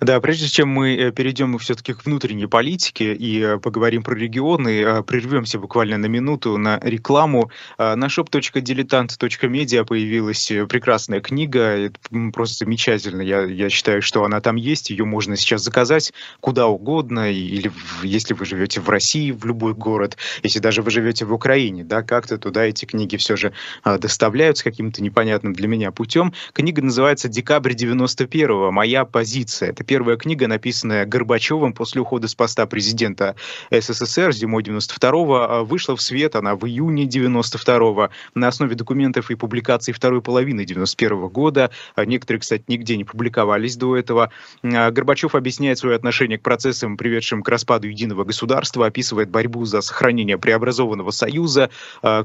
Да, прежде чем мы э, перейдем все-таки к внутренней политике и э, поговорим про регионы, э, прервемся буквально на минуту на рекламу. На shop.diletant.media появилась прекрасная книга, просто замечательно. Я, я считаю, что она там есть, ее можно сейчас заказать куда угодно, или если вы живете в России, в любой город, если даже вы живете в Украине, да, как-то туда эти книги все же доставляются каким-то непонятным для меня путем. Книга называется «Декабрь 91-го. Моя позиция». Это первая книга, написанная Горбачевым после ухода с поста президента СССР зимой 92-го, а, вышла в свет она в июне 92-го на основе документов и публикаций второй половины 91 -го года. А некоторые, кстати, нигде не публиковались до этого. А, Горбачев объясняет свое отношение к процессам, приведшим к распаду единого государства, описывает борьбу за сохранение преобразованного союза.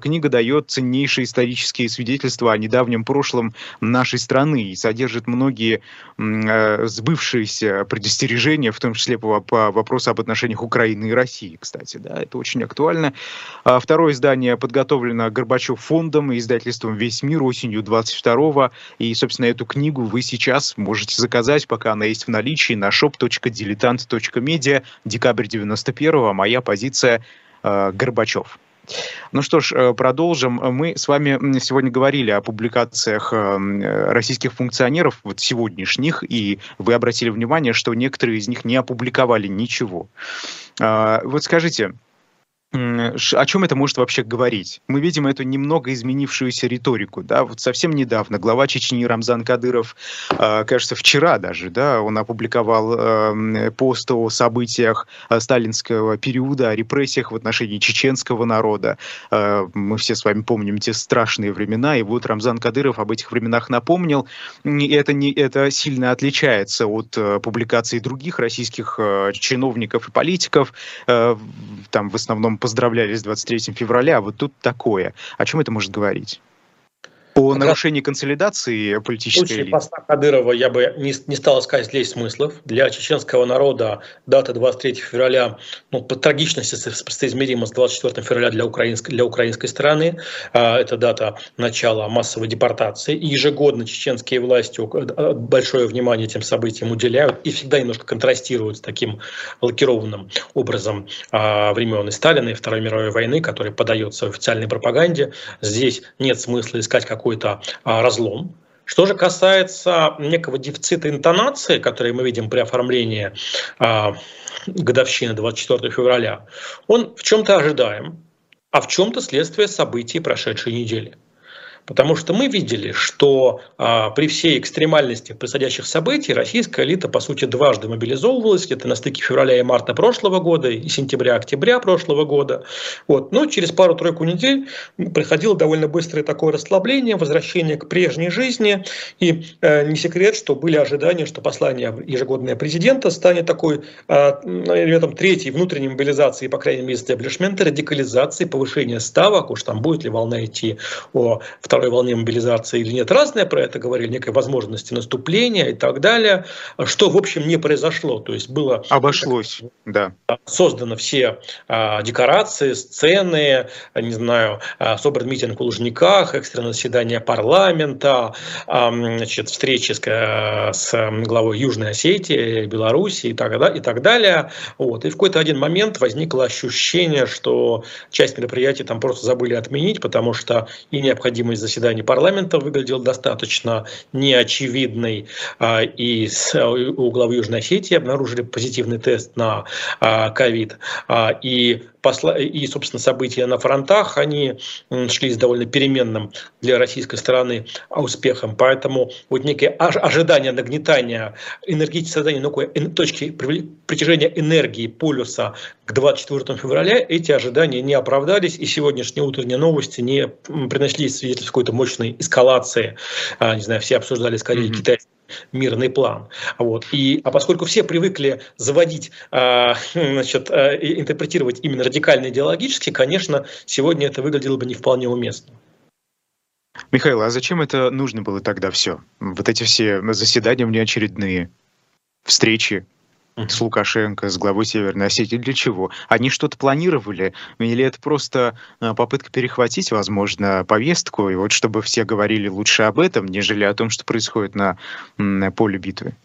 Книга дает ценнейшие исторические свидетельства о недавнем прошлом нашей страны и содержит многие сбывшиеся есть предостережения, в том числе по, по вопросу об отношениях Украины и России, кстати, да, это очень актуально. А второе издание подготовлено Горбачев фондом и издательством «Весь мир» осенью 22-го, и, собственно, эту книгу вы сейчас можете заказать, пока она есть в наличии, на shop.diletant.media, декабрь 91-го, моя позиция э, Горбачев. Ну что ж, э, продолжим. Мы с вами сегодня говорили о публикациях э, российских функционеров, вот сегодняшних, и вы обратили внимание, что некоторые из них не опубликовали ничего. А, вот скажите, о чем это может вообще говорить? Мы видим эту немного изменившуюся риторику, да, вот совсем недавно глава Чечни Рамзан Кадыров, а, кажется, вчера даже, да, он опубликовал эм, пост о событиях э, сталинского периода, о репрессиях в отношении чеченского народа. Э, мы все с вами помним те страшные времена, и вот Рамзан Кадыров об этих временах напомнил, и это, не, это сильно отличается от э, публикаций других российских чиновников и политиков, там в основном поздравляли с 23 февраля, а вот тут такое. О чем это может говорить? О как нарушении консолидации политической элиты. поста Кадырова я бы не, не стал искать здесь смыслов. Для чеченского народа дата 23 февраля ну, по трагичности соизмерима с 24 февраля для украинской, для украинской страны. А, это дата начала массовой депортации. И ежегодно чеченские власти а, большое внимание этим событиям уделяют и всегда немножко контрастируют с таким лакированным образом а, времен и Сталина, и Второй мировой войны, который подается в официальной пропаганде. Здесь нет смысла искать какой какой-то а, разлом. Что же касается некого дефицита интонации, который мы видим при оформлении а, годовщины 24 февраля, он в чем-то ожидаем, а в чем-то следствие событий прошедшей недели. Потому что мы видели, что а, при всей экстремальности происходящих событий российская элита, по сути, дважды мобилизовывалась, где-то на стыке февраля и марта прошлого года и сентября-октября прошлого года. Вот. Но через пару-тройку недель приходило довольно быстрое такое расслабление, возвращение к прежней жизни. И э, не секрет, что были ожидания, что послание ежегодное президента станет такой, э, этом третьей внутренней мобилизации, по крайней мере, истеблишмента, радикализации, повышения ставок, уж там будет ли волна идти о второй волне мобилизации или нет. Разное про это говорили, некой возможности наступления и так далее, что, в общем, не произошло. То есть было... Обошлось, да. Созданы все а, декорации, сцены, не знаю, а, собран митинг в Лужниках, экстренное заседание парламента, а, значит, встречи с, с главой Южной Осетии, Беларуси и так, далее, и так далее. Вот. И в какой-то один момент возникло ощущение, что часть мероприятий там просто забыли отменить, потому что и необходимость заседаний парламента выглядела достаточно неочевидной. А, и у главы Южной Осетии обнаружили позитивный тест на а, ковид. А, и и, собственно, события на фронтах, они шли с довольно переменным для российской стороны успехом. Поэтому вот некое ожидание нагнетания энергетики, создания некой точки притяжения энергии полюса к 24 февраля, эти ожидания не оправдались, и сегодняшние утренние новости не принесли свидетельств какой-то мощной эскалации. А, не знаю, все обсуждали скорее mm-hmm. китайский мирный план. Вот. И, а поскольку все привыкли заводить, а, значит, а, интерпретировать именно радикально идеологически, конечно, сегодня это выглядело бы не вполне уместно. Михаил, а зачем это нужно было тогда все? Вот эти все заседания внеочередные, встречи, с Лукашенко, с главой Северной Осетии. Для чего? Они что-то планировали? Или это просто э, попытка перехватить, возможно, повестку, и вот чтобы все говорили лучше об этом, нежели о том, что происходит на, на поле битвы?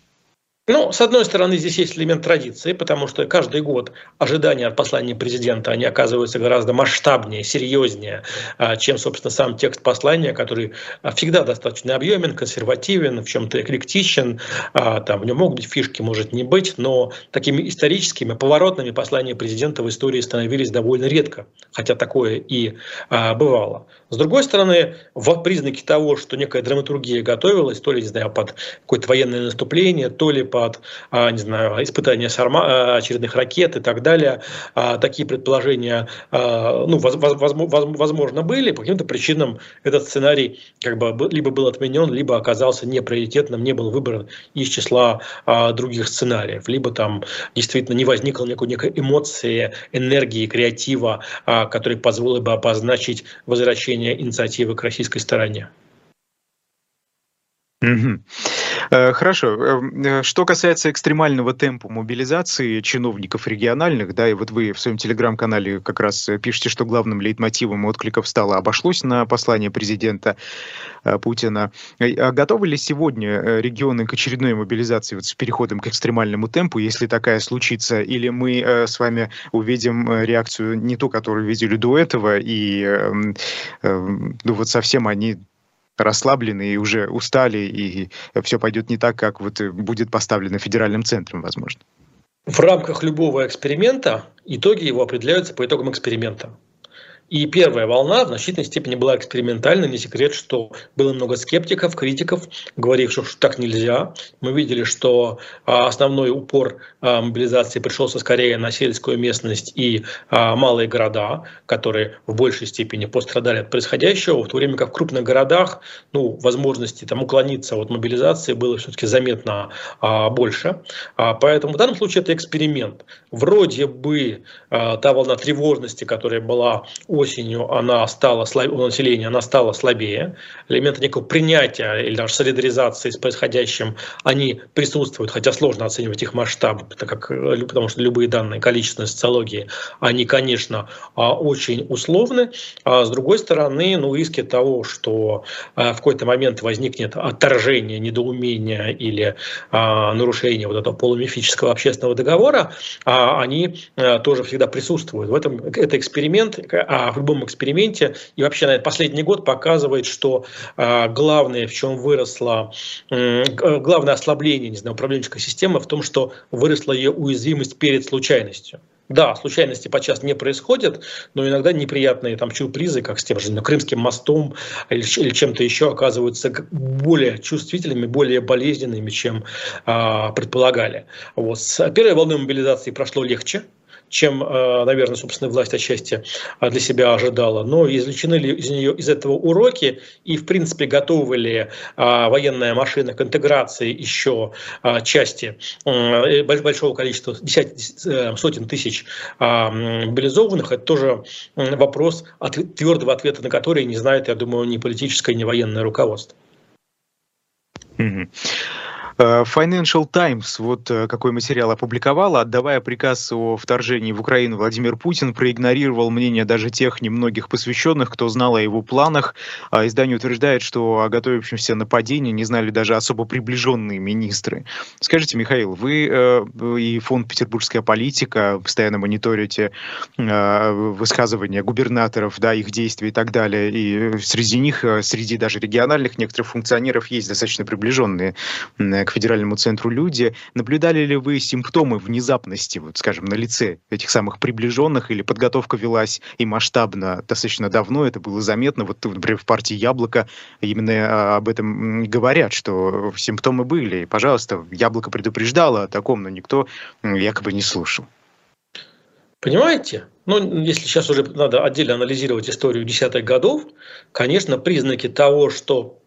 Ну, с одной стороны, здесь есть элемент традиции, потому что каждый год ожидания от послания президента, они оказываются гораздо масштабнее, серьезнее, а, чем, собственно, сам текст послания, который а, всегда достаточно объемен, консервативен, в чем-то эклектичен, а, там в нем могут быть фишки, может не быть, но такими историческими, поворотными послания президента в истории становились довольно редко, хотя такое и бывало. С другой стороны, в признаке того, что некая драматургия готовилась, то ли, не знаю, под какое-то военное наступление, то ли под, а, не знаю, испытание а, очередных ракет и так далее, а, такие предположения, ну, возможно, были. По каким-то причинам этот сценарий как бы либо был отменен, либо оказался неприоритетным, не был выбран из числа других сценариев, либо там действительно не возникло некой, некой эмоции, энергии, креатива, который позволил бы обозначить возвращение возвращения инициативы к российской стороне. Угу. Хорошо. Эм, э, что касается экстремального темпа мобилизации чиновников региональных, да, и вот вы в своем телеграм-канале как раз пишете, что главным лейтмотивом откликов стало обошлось на послание президента э, Путина. А готовы ли сегодня регионы к очередной мобилизации вот с переходом к экстремальному темпу, если такая случится, или мы с вами увидим реакцию не ту, которую видели до этого, и эм, эм, ну вот совсем они расслаблены и уже устали, и все пойдет не так, как вот будет поставлено федеральным центром, возможно. В рамках любого эксперимента итоги его определяются по итогам эксперимента. И первая волна в значительной степени была экспериментальной. Не секрет, что было много скептиков, критиков, говоривших, что так нельзя. Мы видели, что а, основной упор а, мобилизации пришелся скорее на сельскую местность и а, малые города, которые в большей степени пострадали от происходящего, в то время как в крупных городах ну, возможности там, уклониться от мобилизации было все-таки заметно больше. Поэтому в данном случае это эксперимент. Вроде бы та волна тревожности, которая была у осенью она стала у населения она стала слабее, элементы некого принятия или даже солидаризации с происходящим, они присутствуют, хотя сложно оценивать их масштаб, так как, э, потому что любые данные количественной социологии, они, конечно, а, очень условны. А с другой стороны, ну, риски того, что а, в какой-то момент возникнет отторжение, недоумение или нарушение вот этого полумифического общественного договора, они э, тоже всегда присутствуют. В этом это эксперимент, а в любом эксперименте. И вообще, наверное, последний год показывает, что а, главное, в чем выросло, главное ослабление не знаю, управленческой системы в том, что выросла ее уязвимость перед случайностью. Да, случайности подчас не происходят, но иногда неприятные там сюрпризы, как с тем же ну, Крымским мостом или, или чем-то еще, оказываются более чувствительными, более болезненными, чем а, предполагали. Вот. С первой волны мобилизации прошло легче, чем, э, наверное, собственная власть отчасти э, для себя ожидала. Но извлечены ли из нее из этого уроки и, в принципе, готовы ли э, военная машина к интеграции еще части большого количества, десятин, сотен тысяч мобилизованных, это тоже вопрос, твердого ответа на который не знает, я думаю, ни политическое, ни военное руководство. Mm-hmm. Э, Financial Times вот э, какой материал опубликовала, отдавая приказ о вторжении в Украину, Владимир Путин проигнорировал мнение даже тех немногих посвященных, кто знал о его планах. А издание утверждает, что о готовящемся нападении не знали даже особо приближенные министры. Скажите, Михаил, вы э, и фонд «Петербургская политика» постоянно мониторите высказывания губернаторов, да, их действия и так далее, и среди них, среди даже региональных некоторых функционеров есть достаточно приближенные к к федеральному центру люди. Наблюдали ли вы симптомы внезапности, вот, скажем, на лице этих самых приближенных, или подготовка велась и масштабно достаточно давно, это было заметно, вот, например, в партии «Яблоко» именно а, об этом говорят, что симптомы были. И, пожалуйста, «Яблоко» предупреждало о таком, но никто якобы не слушал. Понимаете? Ну, если сейчас уже надо отдельно анализировать историю десятых годов, конечно, признаки того, что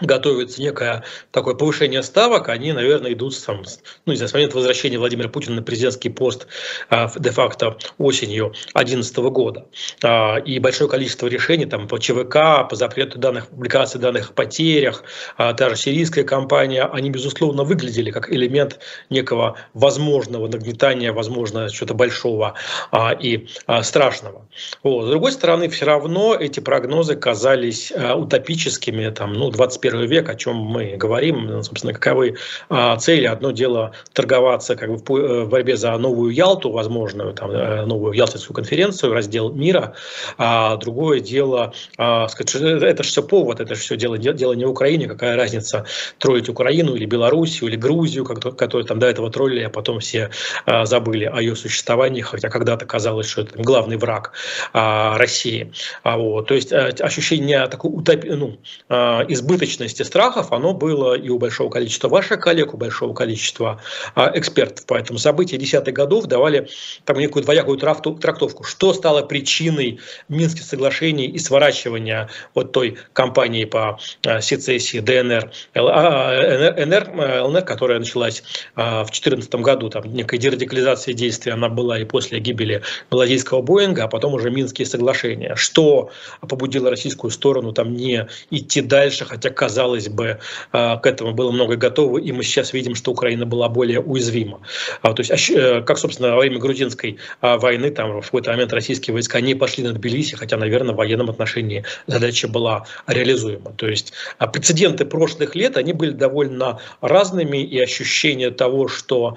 готовится некое такое повышение ставок, они, наверное, идут там, ну, не знаю, с момента возвращения Владимира Путина на президентский пост а, де-факто осенью 2011 года. А, и большое количество решений там, по ЧВК, по запрету данных, публикации данных о потерях, а, та же сирийская кампания, они, безусловно, выглядели как элемент некого возможного нагнетания, возможно, чего-то большого а, и а, страшного. Вот. С другой стороны, все равно эти прогнозы казались а, утопическими, там, ну, 25 21 век, о чем мы говорим, собственно, каковы а, цели. Одно дело торговаться как бы э, в борьбе за новую Ялту, возможную, там, э, новую Ялтинскую конференцию, раздел мира, а другое дело, а, сказать, это же все повод, это же все дело, дело не Украине, какая разница троить Украину или Белоруссию или Грузию, которые там до этого троллили, а потом все а, забыли о ее существовании, хотя когда-то казалось, что это главный враг России. Вот, то есть а, ощущение такой утопи, ну, избыточности личности страхов, оно было и у большого количества ваших коллег, у большого количества а, экспертов. Поэтому события десятых годов давали там некую двоякую трактовку. Что стало причиной Минских соглашений и сворачивания вот той кампании по а, сецессии ДНР, а, НР, ЛНР, которая началась а, в 2014 году, там некая дерадикализация действий, она была и после гибели Малазийского Боинга, а потом уже Минские соглашения. Что побудило российскую сторону там не идти дальше, хотя казалось бы, а, к этому было много готово, и мы сейчас видим, что Украина была более уязвима. А, то есть, э, как, собственно, во время грузинской а, войны, там в какой-то момент российские войска не пошли на Тбилиси, хотя, наверное, в военном отношении задача была реализуема. То есть прецеденты прошлых лет, они были довольно разными, и ощущение того, что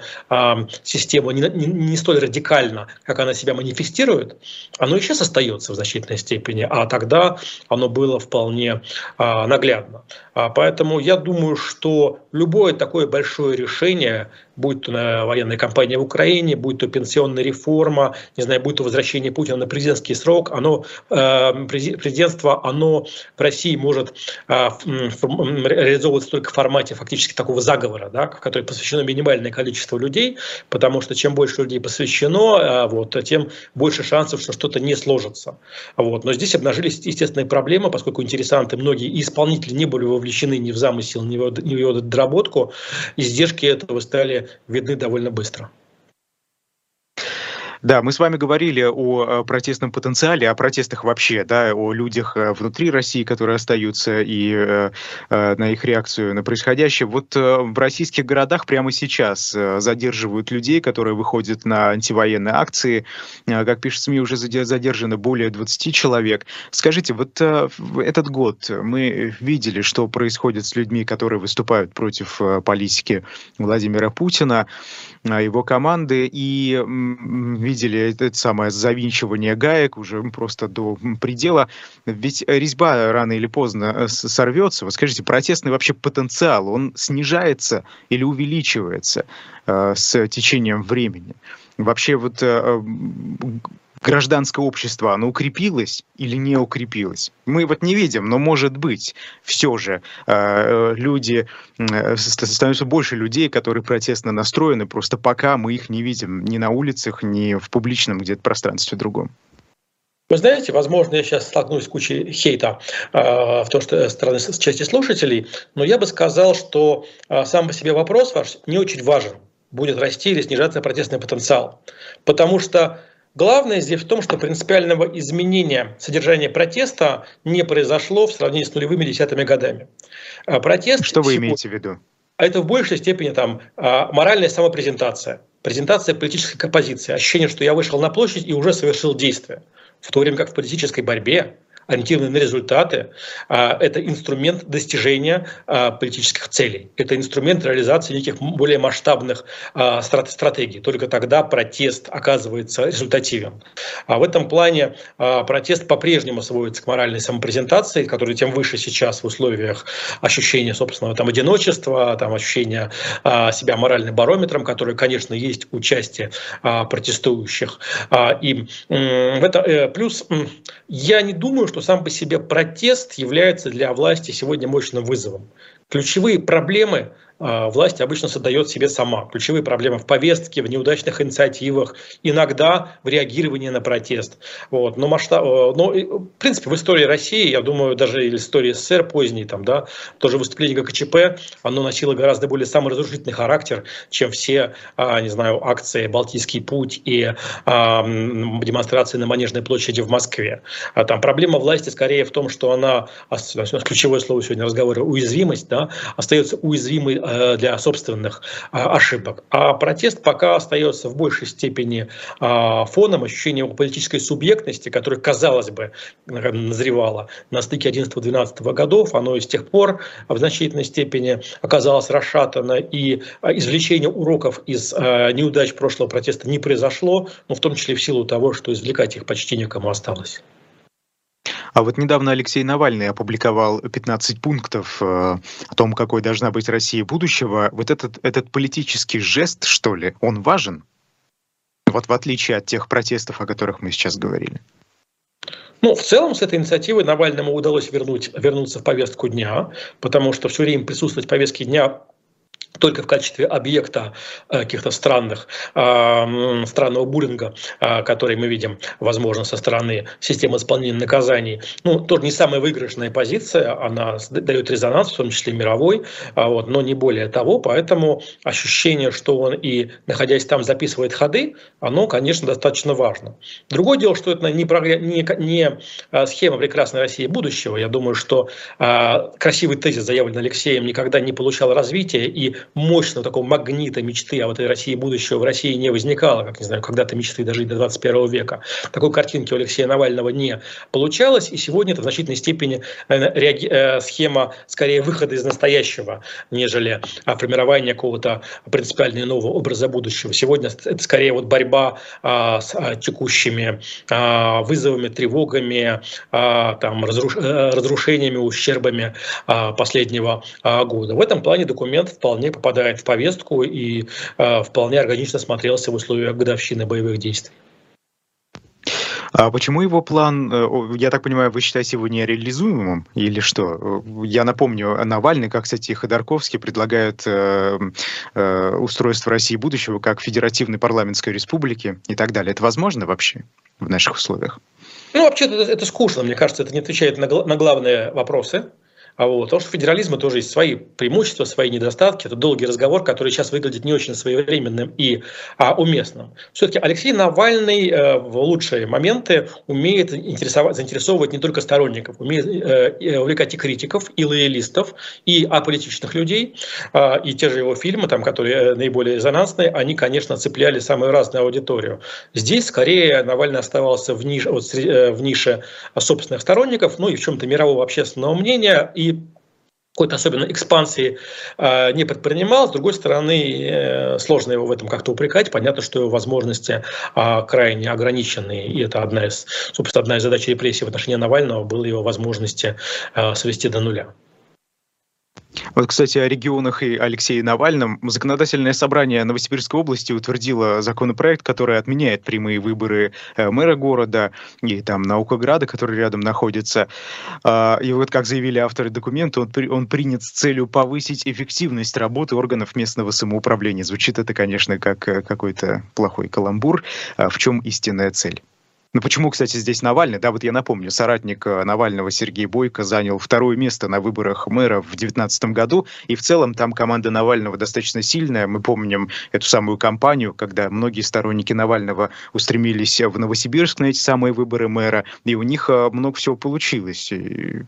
система не, не столь радикальна, как она себя манифестирует, оно и сейчас остается в значительной степени, а тогда оно было вполне наглядно. А, поэтому я думаю, что любое такое большое решение, будь то военная кампания в Украине, будь то пенсионная реформа, не знаю, будь то возвращение Путина на президентский срок, оно, э, президентство, оно в России может э, реализовываться только в формате фактически такого заговора, да, в который посвящено минимальное количество людей, потому что чем больше людей посвящено, э, вот, тем больше шансов, что что-то не сложится. Вот. Но здесь обнажились естественные проблемы, поскольку интересанты, многие исполнители не были вовлечены ни в замысел, ни в, ни в его доработку, издержки этого стали видны довольно быстро. Да, мы с вами говорили о протестном потенциале, о протестах вообще, да, о людях э, внутри России, которые остаются, и э, э, на их реакцию на происходящее. Вот в российских городах прямо сейчас задерживают людей, которые выходят на антивоенные акции. Как пишет СМИ, уже задержано более 20 человек. Скажите, вот этот год мы видели, что происходит с людьми, которые выступают против политики Владимира Путина, его команды, и видели это самое завинчивание гаек уже просто до предела. Ведь резьба рано или поздно э, сорвется. Вот скажите, протестный вообще потенциал, он снижается или увеличивается э, с течением времени? Вообще вот гражданское общество, оно укрепилось или не укрепилось? Мы вот не видим, но может быть, все же э, люди, э, становится больше людей, которые протестно настроены, просто пока мы их не видим ни на улицах, ни в публичном где-то пространстве другом. Вы знаете, возможно, я сейчас столкнусь с кучей хейта э, в том, что стороны части слушателей, но я бы сказал, что э, сам по себе вопрос ваш не очень важен, будет расти или снижаться протестный потенциал. Потому что Главное здесь в том, что принципиального изменения содержания протеста не произошло в сравнении с нулевыми десятыми годами. А протест что вы имеете в виду? А это в большей степени там, а, моральная самопрезентация, презентация политической позиции, ощущение, что я вышел на площадь и уже совершил действие. В то время как в политической борьбе ориентированы на результаты, а, это инструмент достижения а, политических целей. Это инструмент реализации неких более масштабных а, стратегий. Только тогда протест оказывается результативен. А в этом плане протест по-прежнему сводится к моральной самопрезентации, которая тем выше сейчас в условиях ощущения собственного там, одиночества, там, ощущения себя моральным барометром, который, конечно, есть у части протестующих. И в это, э, плюс я не думаю, что сам по себе протест является для власти сегодня мощным вызовом. Ключевые проблемы власть обычно создает себе сама. Ключевые проблемы в повестке, в неудачных инициативах, иногда в реагировании на протест. Вот. Но, масштаб, э, но, в принципе, в истории России, я думаю, даже в истории СССР поздней, там, да, тоже выступление ГКЧП, оно носило гораздо более саморазрушительный характер, чем все, а, не знаю, акции «Балтийский путь» и а, демонстрации на Манежной площади в Москве. А там проблема власти скорее в том, что она, ключевое слово сегодня разговора, уязвимость, да, остается уязвимой Э, для собственных а, ошибок. А протест пока остается в большей степени а, фоном ощущения политической субъектности, которое, казалось бы, назревало на стыке 11-12 годов. Оно и с тех пор в значительной степени оказалось расшатано, и а, извлечение уроков из неудач прошлого протеста не произошло, но в том числе в силу того, что извлекать их почти некому осталось. А вот недавно Алексей Навальный опубликовал 15 пунктов э, о том, какой должна быть Россия будущего. Вот этот, этот политический жест, что ли, он важен? Вот в отличие от тех протестов, о которых мы сейчас говорили. Ну, в целом с этой инициативой Навальному удалось вернуть, вернуться в повестку дня, потому что все время присутствовать в повестке дня только в качестве объекта э, каких-то странных, э, странного буллинга, э, который мы видим, возможно, со стороны системы исполнения наказаний. Ну, тоже не самая выигрышная позиция, она дает резонанс, в том числе мировой, вот, но не более того, поэтому ощущение, что он и, находясь там, записывает ходы, оно, конечно, достаточно важно. Другое дело, что это не, не, не схема прекрасной России будущего. Я думаю, что красивый тезис, заявленный Алексеем, никогда не получал развития, и мощного такого магнита мечты о вот этой России будущего в России не возникало, как, не знаю, когда-то мечты дожить до 21 века. Такой картинки у Алексея Навального не получалось, и сегодня это в значительной степени реаги- э, схема скорее выхода из настоящего, нежели формирования какого-то принципиально нового образа будущего. Сегодня это скорее вот борьба а, с а, текущими а, вызовами, тревогами, а, там, разруш, э, разрушениями, ущербами а, последнего а, года. В этом плане документ вполне попадает в повестку и э, вполне органично смотрелся в условиях годовщины боевых действий. А почему его план, э, я так понимаю, вы считаете его нереализуемым или что? Я напомню, Навальный, как, кстати, Ходорковский, предлагают э, э, устройство России будущего как федеративной парламентской республики и так далее. Это возможно вообще в наших условиях? Ну, вообще это, это скучно, мне кажется, это не отвечает на, на главные вопросы. А вот. Потому что федерализма тоже есть свои преимущества, свои недостатки. Это долгий разговор, который сейчас выглядит не очень своевременным и а, уместным. Все-таки Алексей Навальный э, в лучшие моменты умеет заинтересовывать не только сторонников, умеет э, увлекать и критиков, и лоялистов, и аполитичных людей. Э, и те же его фильмы, там, которые э, наиболее резонансные, они, конечно, цепляли самую разную аудиторию. Здесь скорее Навальный оставался в нише, вот, э, в нише собственных сторонников, ну и в чем-то мирового общественного мнения, и какой-то особенно экспансии э, не предпринимал. С другой стороны, э, сложно его в этом как-то упрекать. Понятно, что его возможности э, крайне ограничены. И это одна из, собственно, одна из задач репрессий в отношении Навального была его возможности э, свести до нуля. Вот, кстати, о регионах и Алексее Навальном. Законодательное собрание Новосибирской области утвердило законопроект, который отменяет прямые выборы э, мэра города и там Наукограда, который рядом находится. А, и вот, как заявили авторы документа, он, он принят с целью повысить эффективность работы органов местного самоуправления. Звучит это, конечно, как э, какой-то плохой каламбур. А в чем истинная цель? Ну почему, кстати, здесь Навальный? Да, вот я напомню, соратник э, Навального Сергей Бойко занял второе место на выборах мэра в 2019 году, и в целом там команда Навального достаточно сильная. Мы помним эту самую кампанию, когда многие сторонники Навального устремились в Новосибирск на эти самые выборы мэра, и у них э, много всего получилось. И,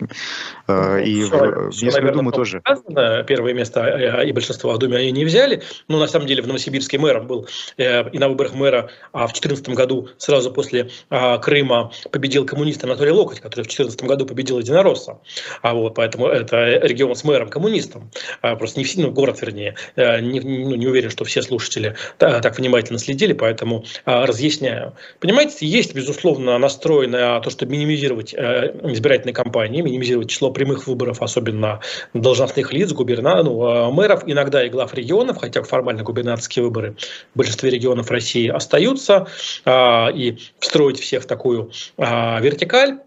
э, ну, и все, в местную думу тоже. Сказано, первое место и большинство в Думе они не взяли. Но на самом деле в Новосибирске мэром был и на выборах мэра а в 2014 году сразу после а, Крыма победил коммунист Анатолий Локоть, который в 2014 году победил единоросса. А вот, поэтому это регион с мэром коммунистом. А, просто не все, ну, город, вернее. А, не, ну, не уверен, что все слушатели так внимательно следили, поэтому разъясняю. Понимаете, есть, безусловно, настрой на то, чтобы минимизировать избирательные кампании, минимизировать число прямых выборов, особенно должностных лиц, губерна, ну, мэров, иногда и глав регионов, хотя формально губернаторские выборы в большинстве регионов России остаются, и встроить всех в такую а, вертикаль.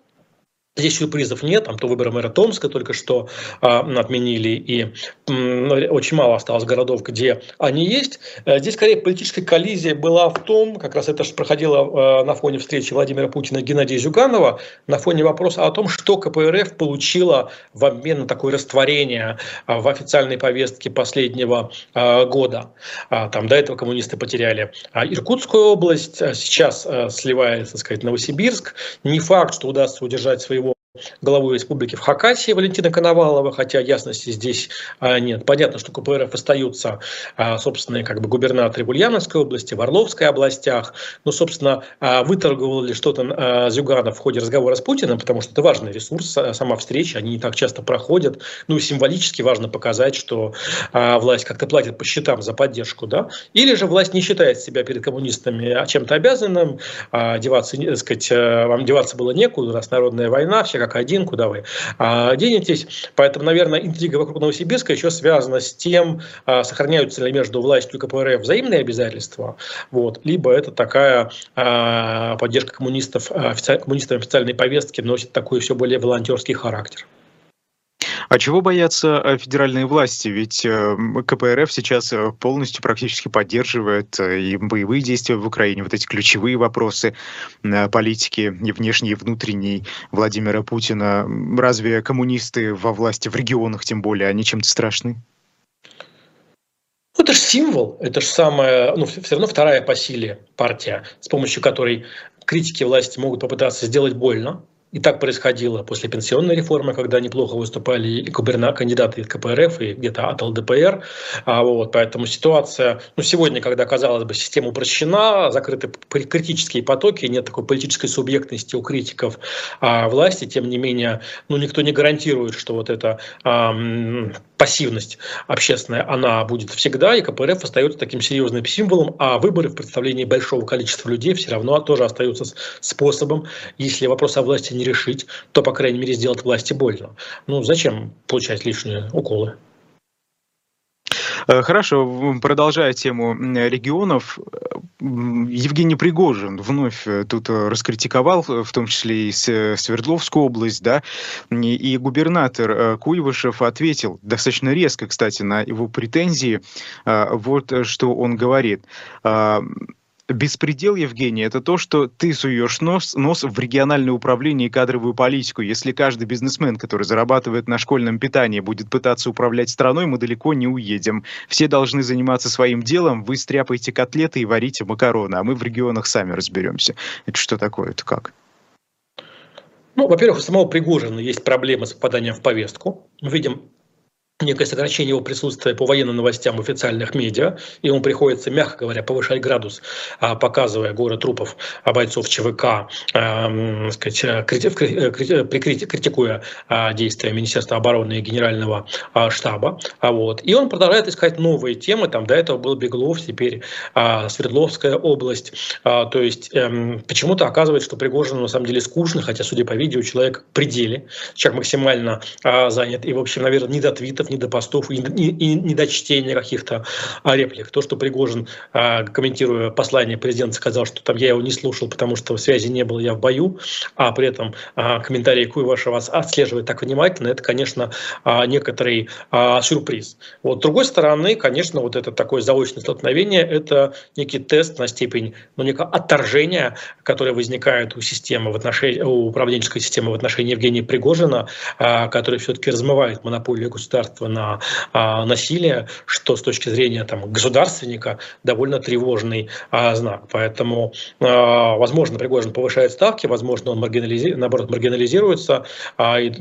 Здесь сюрпризов нет, там то выборы мэра Томска только что а, отменили, и ну, очень мало осталось городов, где они есть. Э, здесь скорее политическая коллизия была в том, как раз это же проходило а, на фоне встречи Владимира Путина и Геннадия Зюганова, на фоне вопроса о том, что КПРФ получила в обмен на такое растворение а, в официальной повестке последнего а, года. А, там до этого коммунисты потеряли а, Иркутскую область, а сейчас а, сливается, так сказать, Новосибирск. Не факт, что удастся удержать своего главой республики в Хакасии Валентина Коновалова, хотя ясности здесь а, нет. Понятно, что КПРФ остаются а, собственные как бы губернаторы в Ульяновской области, в Орловской областях. Но, собственно, а, выторговал ли что-то Зюганов в ходе разговора с Путиным, потому что это важный ресурс, сама встреча, они не так часто проходят. Ну символически важно показать, что власть как-то платит по счетам за поддержку. Да? Или же власть не считает себя перед коммунистами чем-то обязанным, деваться, сказать, вам деваться было некуда, раз народная война, все как один, куда вы а, денетесь. Поэтому, наверное, интрига вокруг Новосибирска еще связана с тем, а, сохраняются ли между властью и КПРФ взаимные обязательства, вот, либо это такая а, поддержка коммунистов, офици... коммунистам официальной повестки носит такой все более волонтерский характер. А чего боятся э, федеральные власти? Ведь э, КПРФ сейчас э, полностью практически поддерживает и боевые действия в Украине, вот эти ключевые вопросы политики и внешней, и внутренней Владимира Путина. Разве коммунисты во власти в регионах, тем более, они чем-то страшны? Ну, это же символ, это же самая, ну, все равно вторая по силе партия, с помощью которой критики власти могут попытаться сделать больно, и так происходило после пенсионной реформы, когда неплохо выступали и губерна, кандидаты из КПРФ, и где-то от ЛДПР. А вот, поэтому ситуация, ну, сегодня, когда, казалось бы, система упрощена, закрыты критические потоки, нет такой политической субъектности у критиков а власти, тем не менее, ну, никто не гарантирует, что вот это а, пассивность общественная, она будет всегда, и КПРФ остается таким серьезным символом, а выборы в представлении большого количества людей все равно тоже остаются способом, если вопрос о власти не решить, то, по крайней мере, сделать власти больно. Ну, зачем получать лишние уколы? Э, хорошо, продолжая тему регионов, Евгений Пригожин вновь э, тут э, раскритиковал, в том числе и Свердловскую область, да, и губернатор Куйвышев ответил достаточно резко, кстати, на его претензии. Вот что он говорит беспредел, Евгений, это то, что ты суешь нос, нос в региональное управление и кадровую политику. Если каждый бизнесмен, который зарабатывает на школьном питании, будет пытаться управлять страной, мы далеко не уедем. Все должны заниматься своим делом, вы стряпаете котлеты и варите макароны, а мы в регионах сами разберемся. Это что такое, это как? Ну, во-первых, у самого Пригожина есть проблемы с попаданием в повестку. Мы видим некое сокращение его присутствия по военным новостям в официальных медиа, и ему приходится, мягко говоря, повышать градус, а, показывая горы трупов бойцов ЧВК, э, сказать, критикуя а, действия Министерства обороны и Генерального а, штаба. Вот. И он продолжает искать новые темы, там до этого был Беглов, теперь Свердловская область. То есть эм, почему-то оказывается, что Пригожин на самом деле скучно, хотя, судя по видео, человек в пределе, человек максимально занят и, в общем, наверное, не до твита комментов, ни до постов, и, не до чтения каких-то а, реплик. То, что Пригожин, а, комментируя послание президента, сказал, что там я его не слушал, потому что связи не было, я в бою, а при этом а, комментарии Куева вас отслеживает так внимательно, это, конечно, некоторый сюрприз. Вот, с другой стороны, конечно, вот это такое заочное столкновение, это некий тест на степень, ну, некого отторжения, которое возникает у системы в отношении, у управленческой системы в отношении Евгения Пригожина, который все-таки размывает монополию государства на а, насилие, что с точки зрения там, государственника довольно тревожный а, знак. Поэтому, а, возможно, Пригожин повышает ставки, возможно, он маргинализи... наоборот маргинализируется. А, и,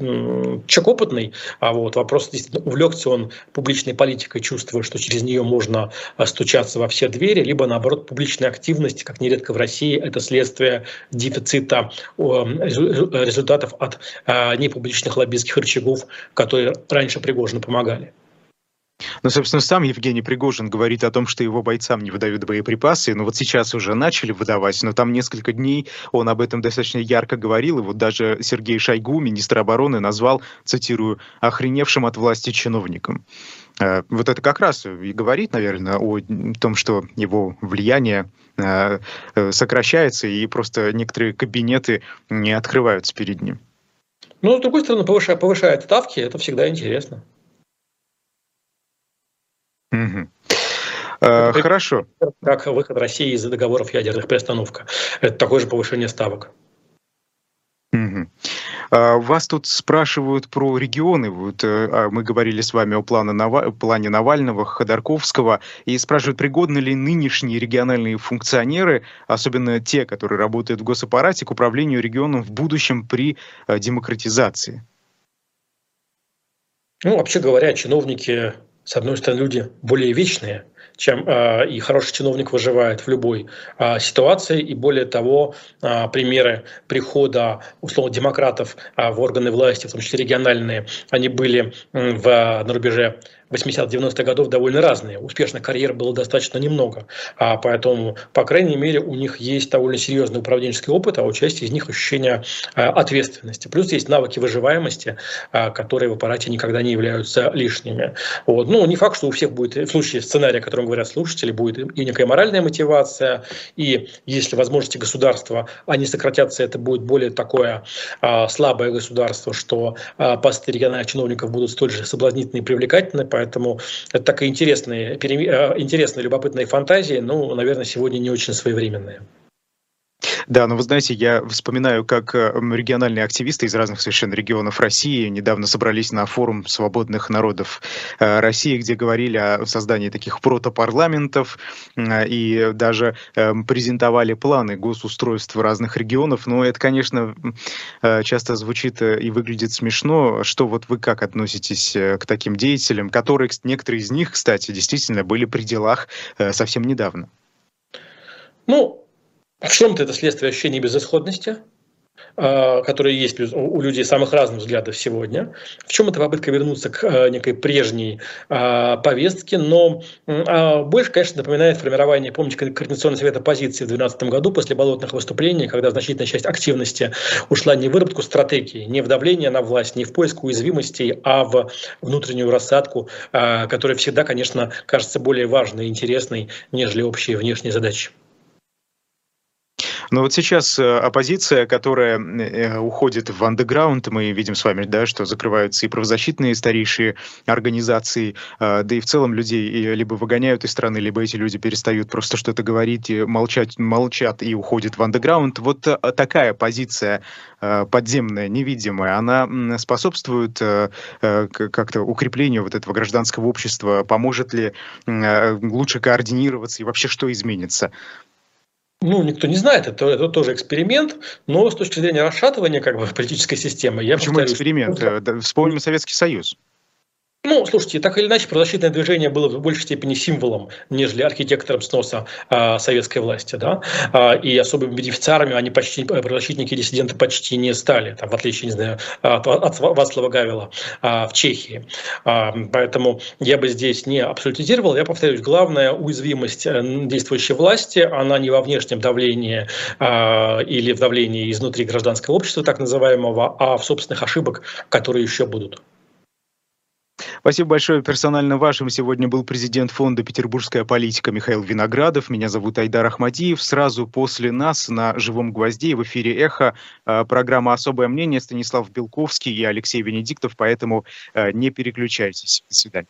человек опытный, а вот вопрос увлекся он публичной политикой, чувствуя, что через нее можно стучаться во все двери, либо наоборот публичная активность, как нередко в России, это следствие дефицита результатов от непубличных лоббистских рычагов, которые раньше Пригожину помогали. Ну, собственно, сам Евгений Пригожин говорит о том, что его бойцам не выдают боеприпасы. Ну, вот сейчас уже начали выдавать, но там несколько дней он об этом достаточно ярко говорил. И вот даже Сергей Шойгу, министр обороны, назвал, цитирую, «охреневшим от власти чиновником». Э, вот это как раз и говорит, наверное, о том, что его влияние э, э, сокращается, и просто некоторые кабинеты не открываются перед ним. Ну, с другой стороны, повышает, повышает ставки, это всегда интересно. Угу. Хорошо. Как выход России из договоров ядерных приостановка. Это такое же повышение ставок. Угу. Вас тут спрашивают про регионы. Вот э, а мы говорили с вами о плане, плане Навального, Ходорковского, и спрашивают, пригодны ли нынешние региональные функционеры, особенно те, которые работают в госаппарате, к управлению регионом в будущем при э, демократизации? Ну, вообще говоря, чиновники с одной стороны, люди более вечные, чем э, и хороший чиновник выживает в любой э, ситуации. И более того, э, примеры прихода, условно, демократов э, в органы власти, в том числе региональные, они были э, в, на рубеже 80-90-х годов довольно разные. Успешных карьер было достаточно немного. А поэтому, по крайней мере, у них есть довольно серьезный управленческий опыт, а у части из них ощущение а, ответственности. Плюс есть навыки выживаемости, а, которые в аппарате никогда не являются лишними. Вот. Ну, не факт, что у всех будет, в случае сценария, о котором говорят слушатели, будет и некая моральная мотивация, и если возможности государства, они сократятся, это будет более такое а, слабое государство, что посты региональных чиновников будут столь же соблазнительны и привлекательны, Поэтому это такая интересная, э, интересная любопытная фантазия, но, наверное, сегодня не очень своевременная. Да, но вы знаете, я вспоминаю, как э, региональные активисты из разных совершенно регионов России недавно собрались на форум свободных народов э, России, где говорили о создании таких протопарламентов и даже эм, презентовали планы госустройства разных регионов. Но это, конечно, часто звучит и выглядит смешно. Что вот вы как относитесь к таким деятелям, которые, некоторые из них, кстати, действительно были при делах совсем недавно? Ну, в чем-то это следствие ощущения безысходности, а, которые есть у людей самых разных взглядов сегодня. В чем это попытка вернуться к а, некой прежней а, повестке, но больше, конечно, напоминает формирование, помните, Координационный совет оппозиции в 2012 году после болотных выступлений, когда значительная часть активности ушла не в выработку стратегии, не в давление на власть, не в поиск уязвимостей, а в внутреннюю рассадку, которая всегда, конечно, кажется более важной и интересной, нежели общие внешние задачи. Но вот сейчас э, оппозиция, которая э, уходит в андеграунд, мы видим с вами, да, что закрываются и правозащитные старейшие организации, э, да и в целом людей либо выгоняют из страны, либо эти люди перестают просто что-то говорить, молчать, молчат и уходят в андеграунд. Вот такая позиция подземная, невидимая, она способствует как-то укреплению вот этого гражданского общества? Поможет ли лучше координироваться и вообще что изменится? Ну, никто не знает, это, это тоже эксперимент, но с точки зрения расшатывания как бы, политической системы... Я Почему повторюсь, эксперимент? Ну, Вспомним Советский Союз. Ну, слушайте, так или иначе, правозащитное движение было в большей степени символом, нежели архитектором сноса а, советской власти, да, а, и особыми бенефициарами они почти, правозащитники диссиденты почти не стали, там, в отличие, не знаю, от, от Вацлава Гавила а, в Чехии. А, поэтому я бы здесь не абсолютизировал, я повторюсь, главная уязвимость э, действующей власти, она не во внешнем давлении а, или в давлении изнутри гражданского общества, так называемого, а в собственных ошибок, которые еще будут. Спасибо большое. Персонально вашим сегодня был президент фонда «Петербургская политика» Михаил Виноградов. Меня зовут Айдар Ахмадиев. Сразу после нас на «Живом гвозде» в эфире «Эхо» э, программа «Особое мнение» Станислав Белковский и Алексей Венедиктов, поэтому э, не переключайтесь. До свидания.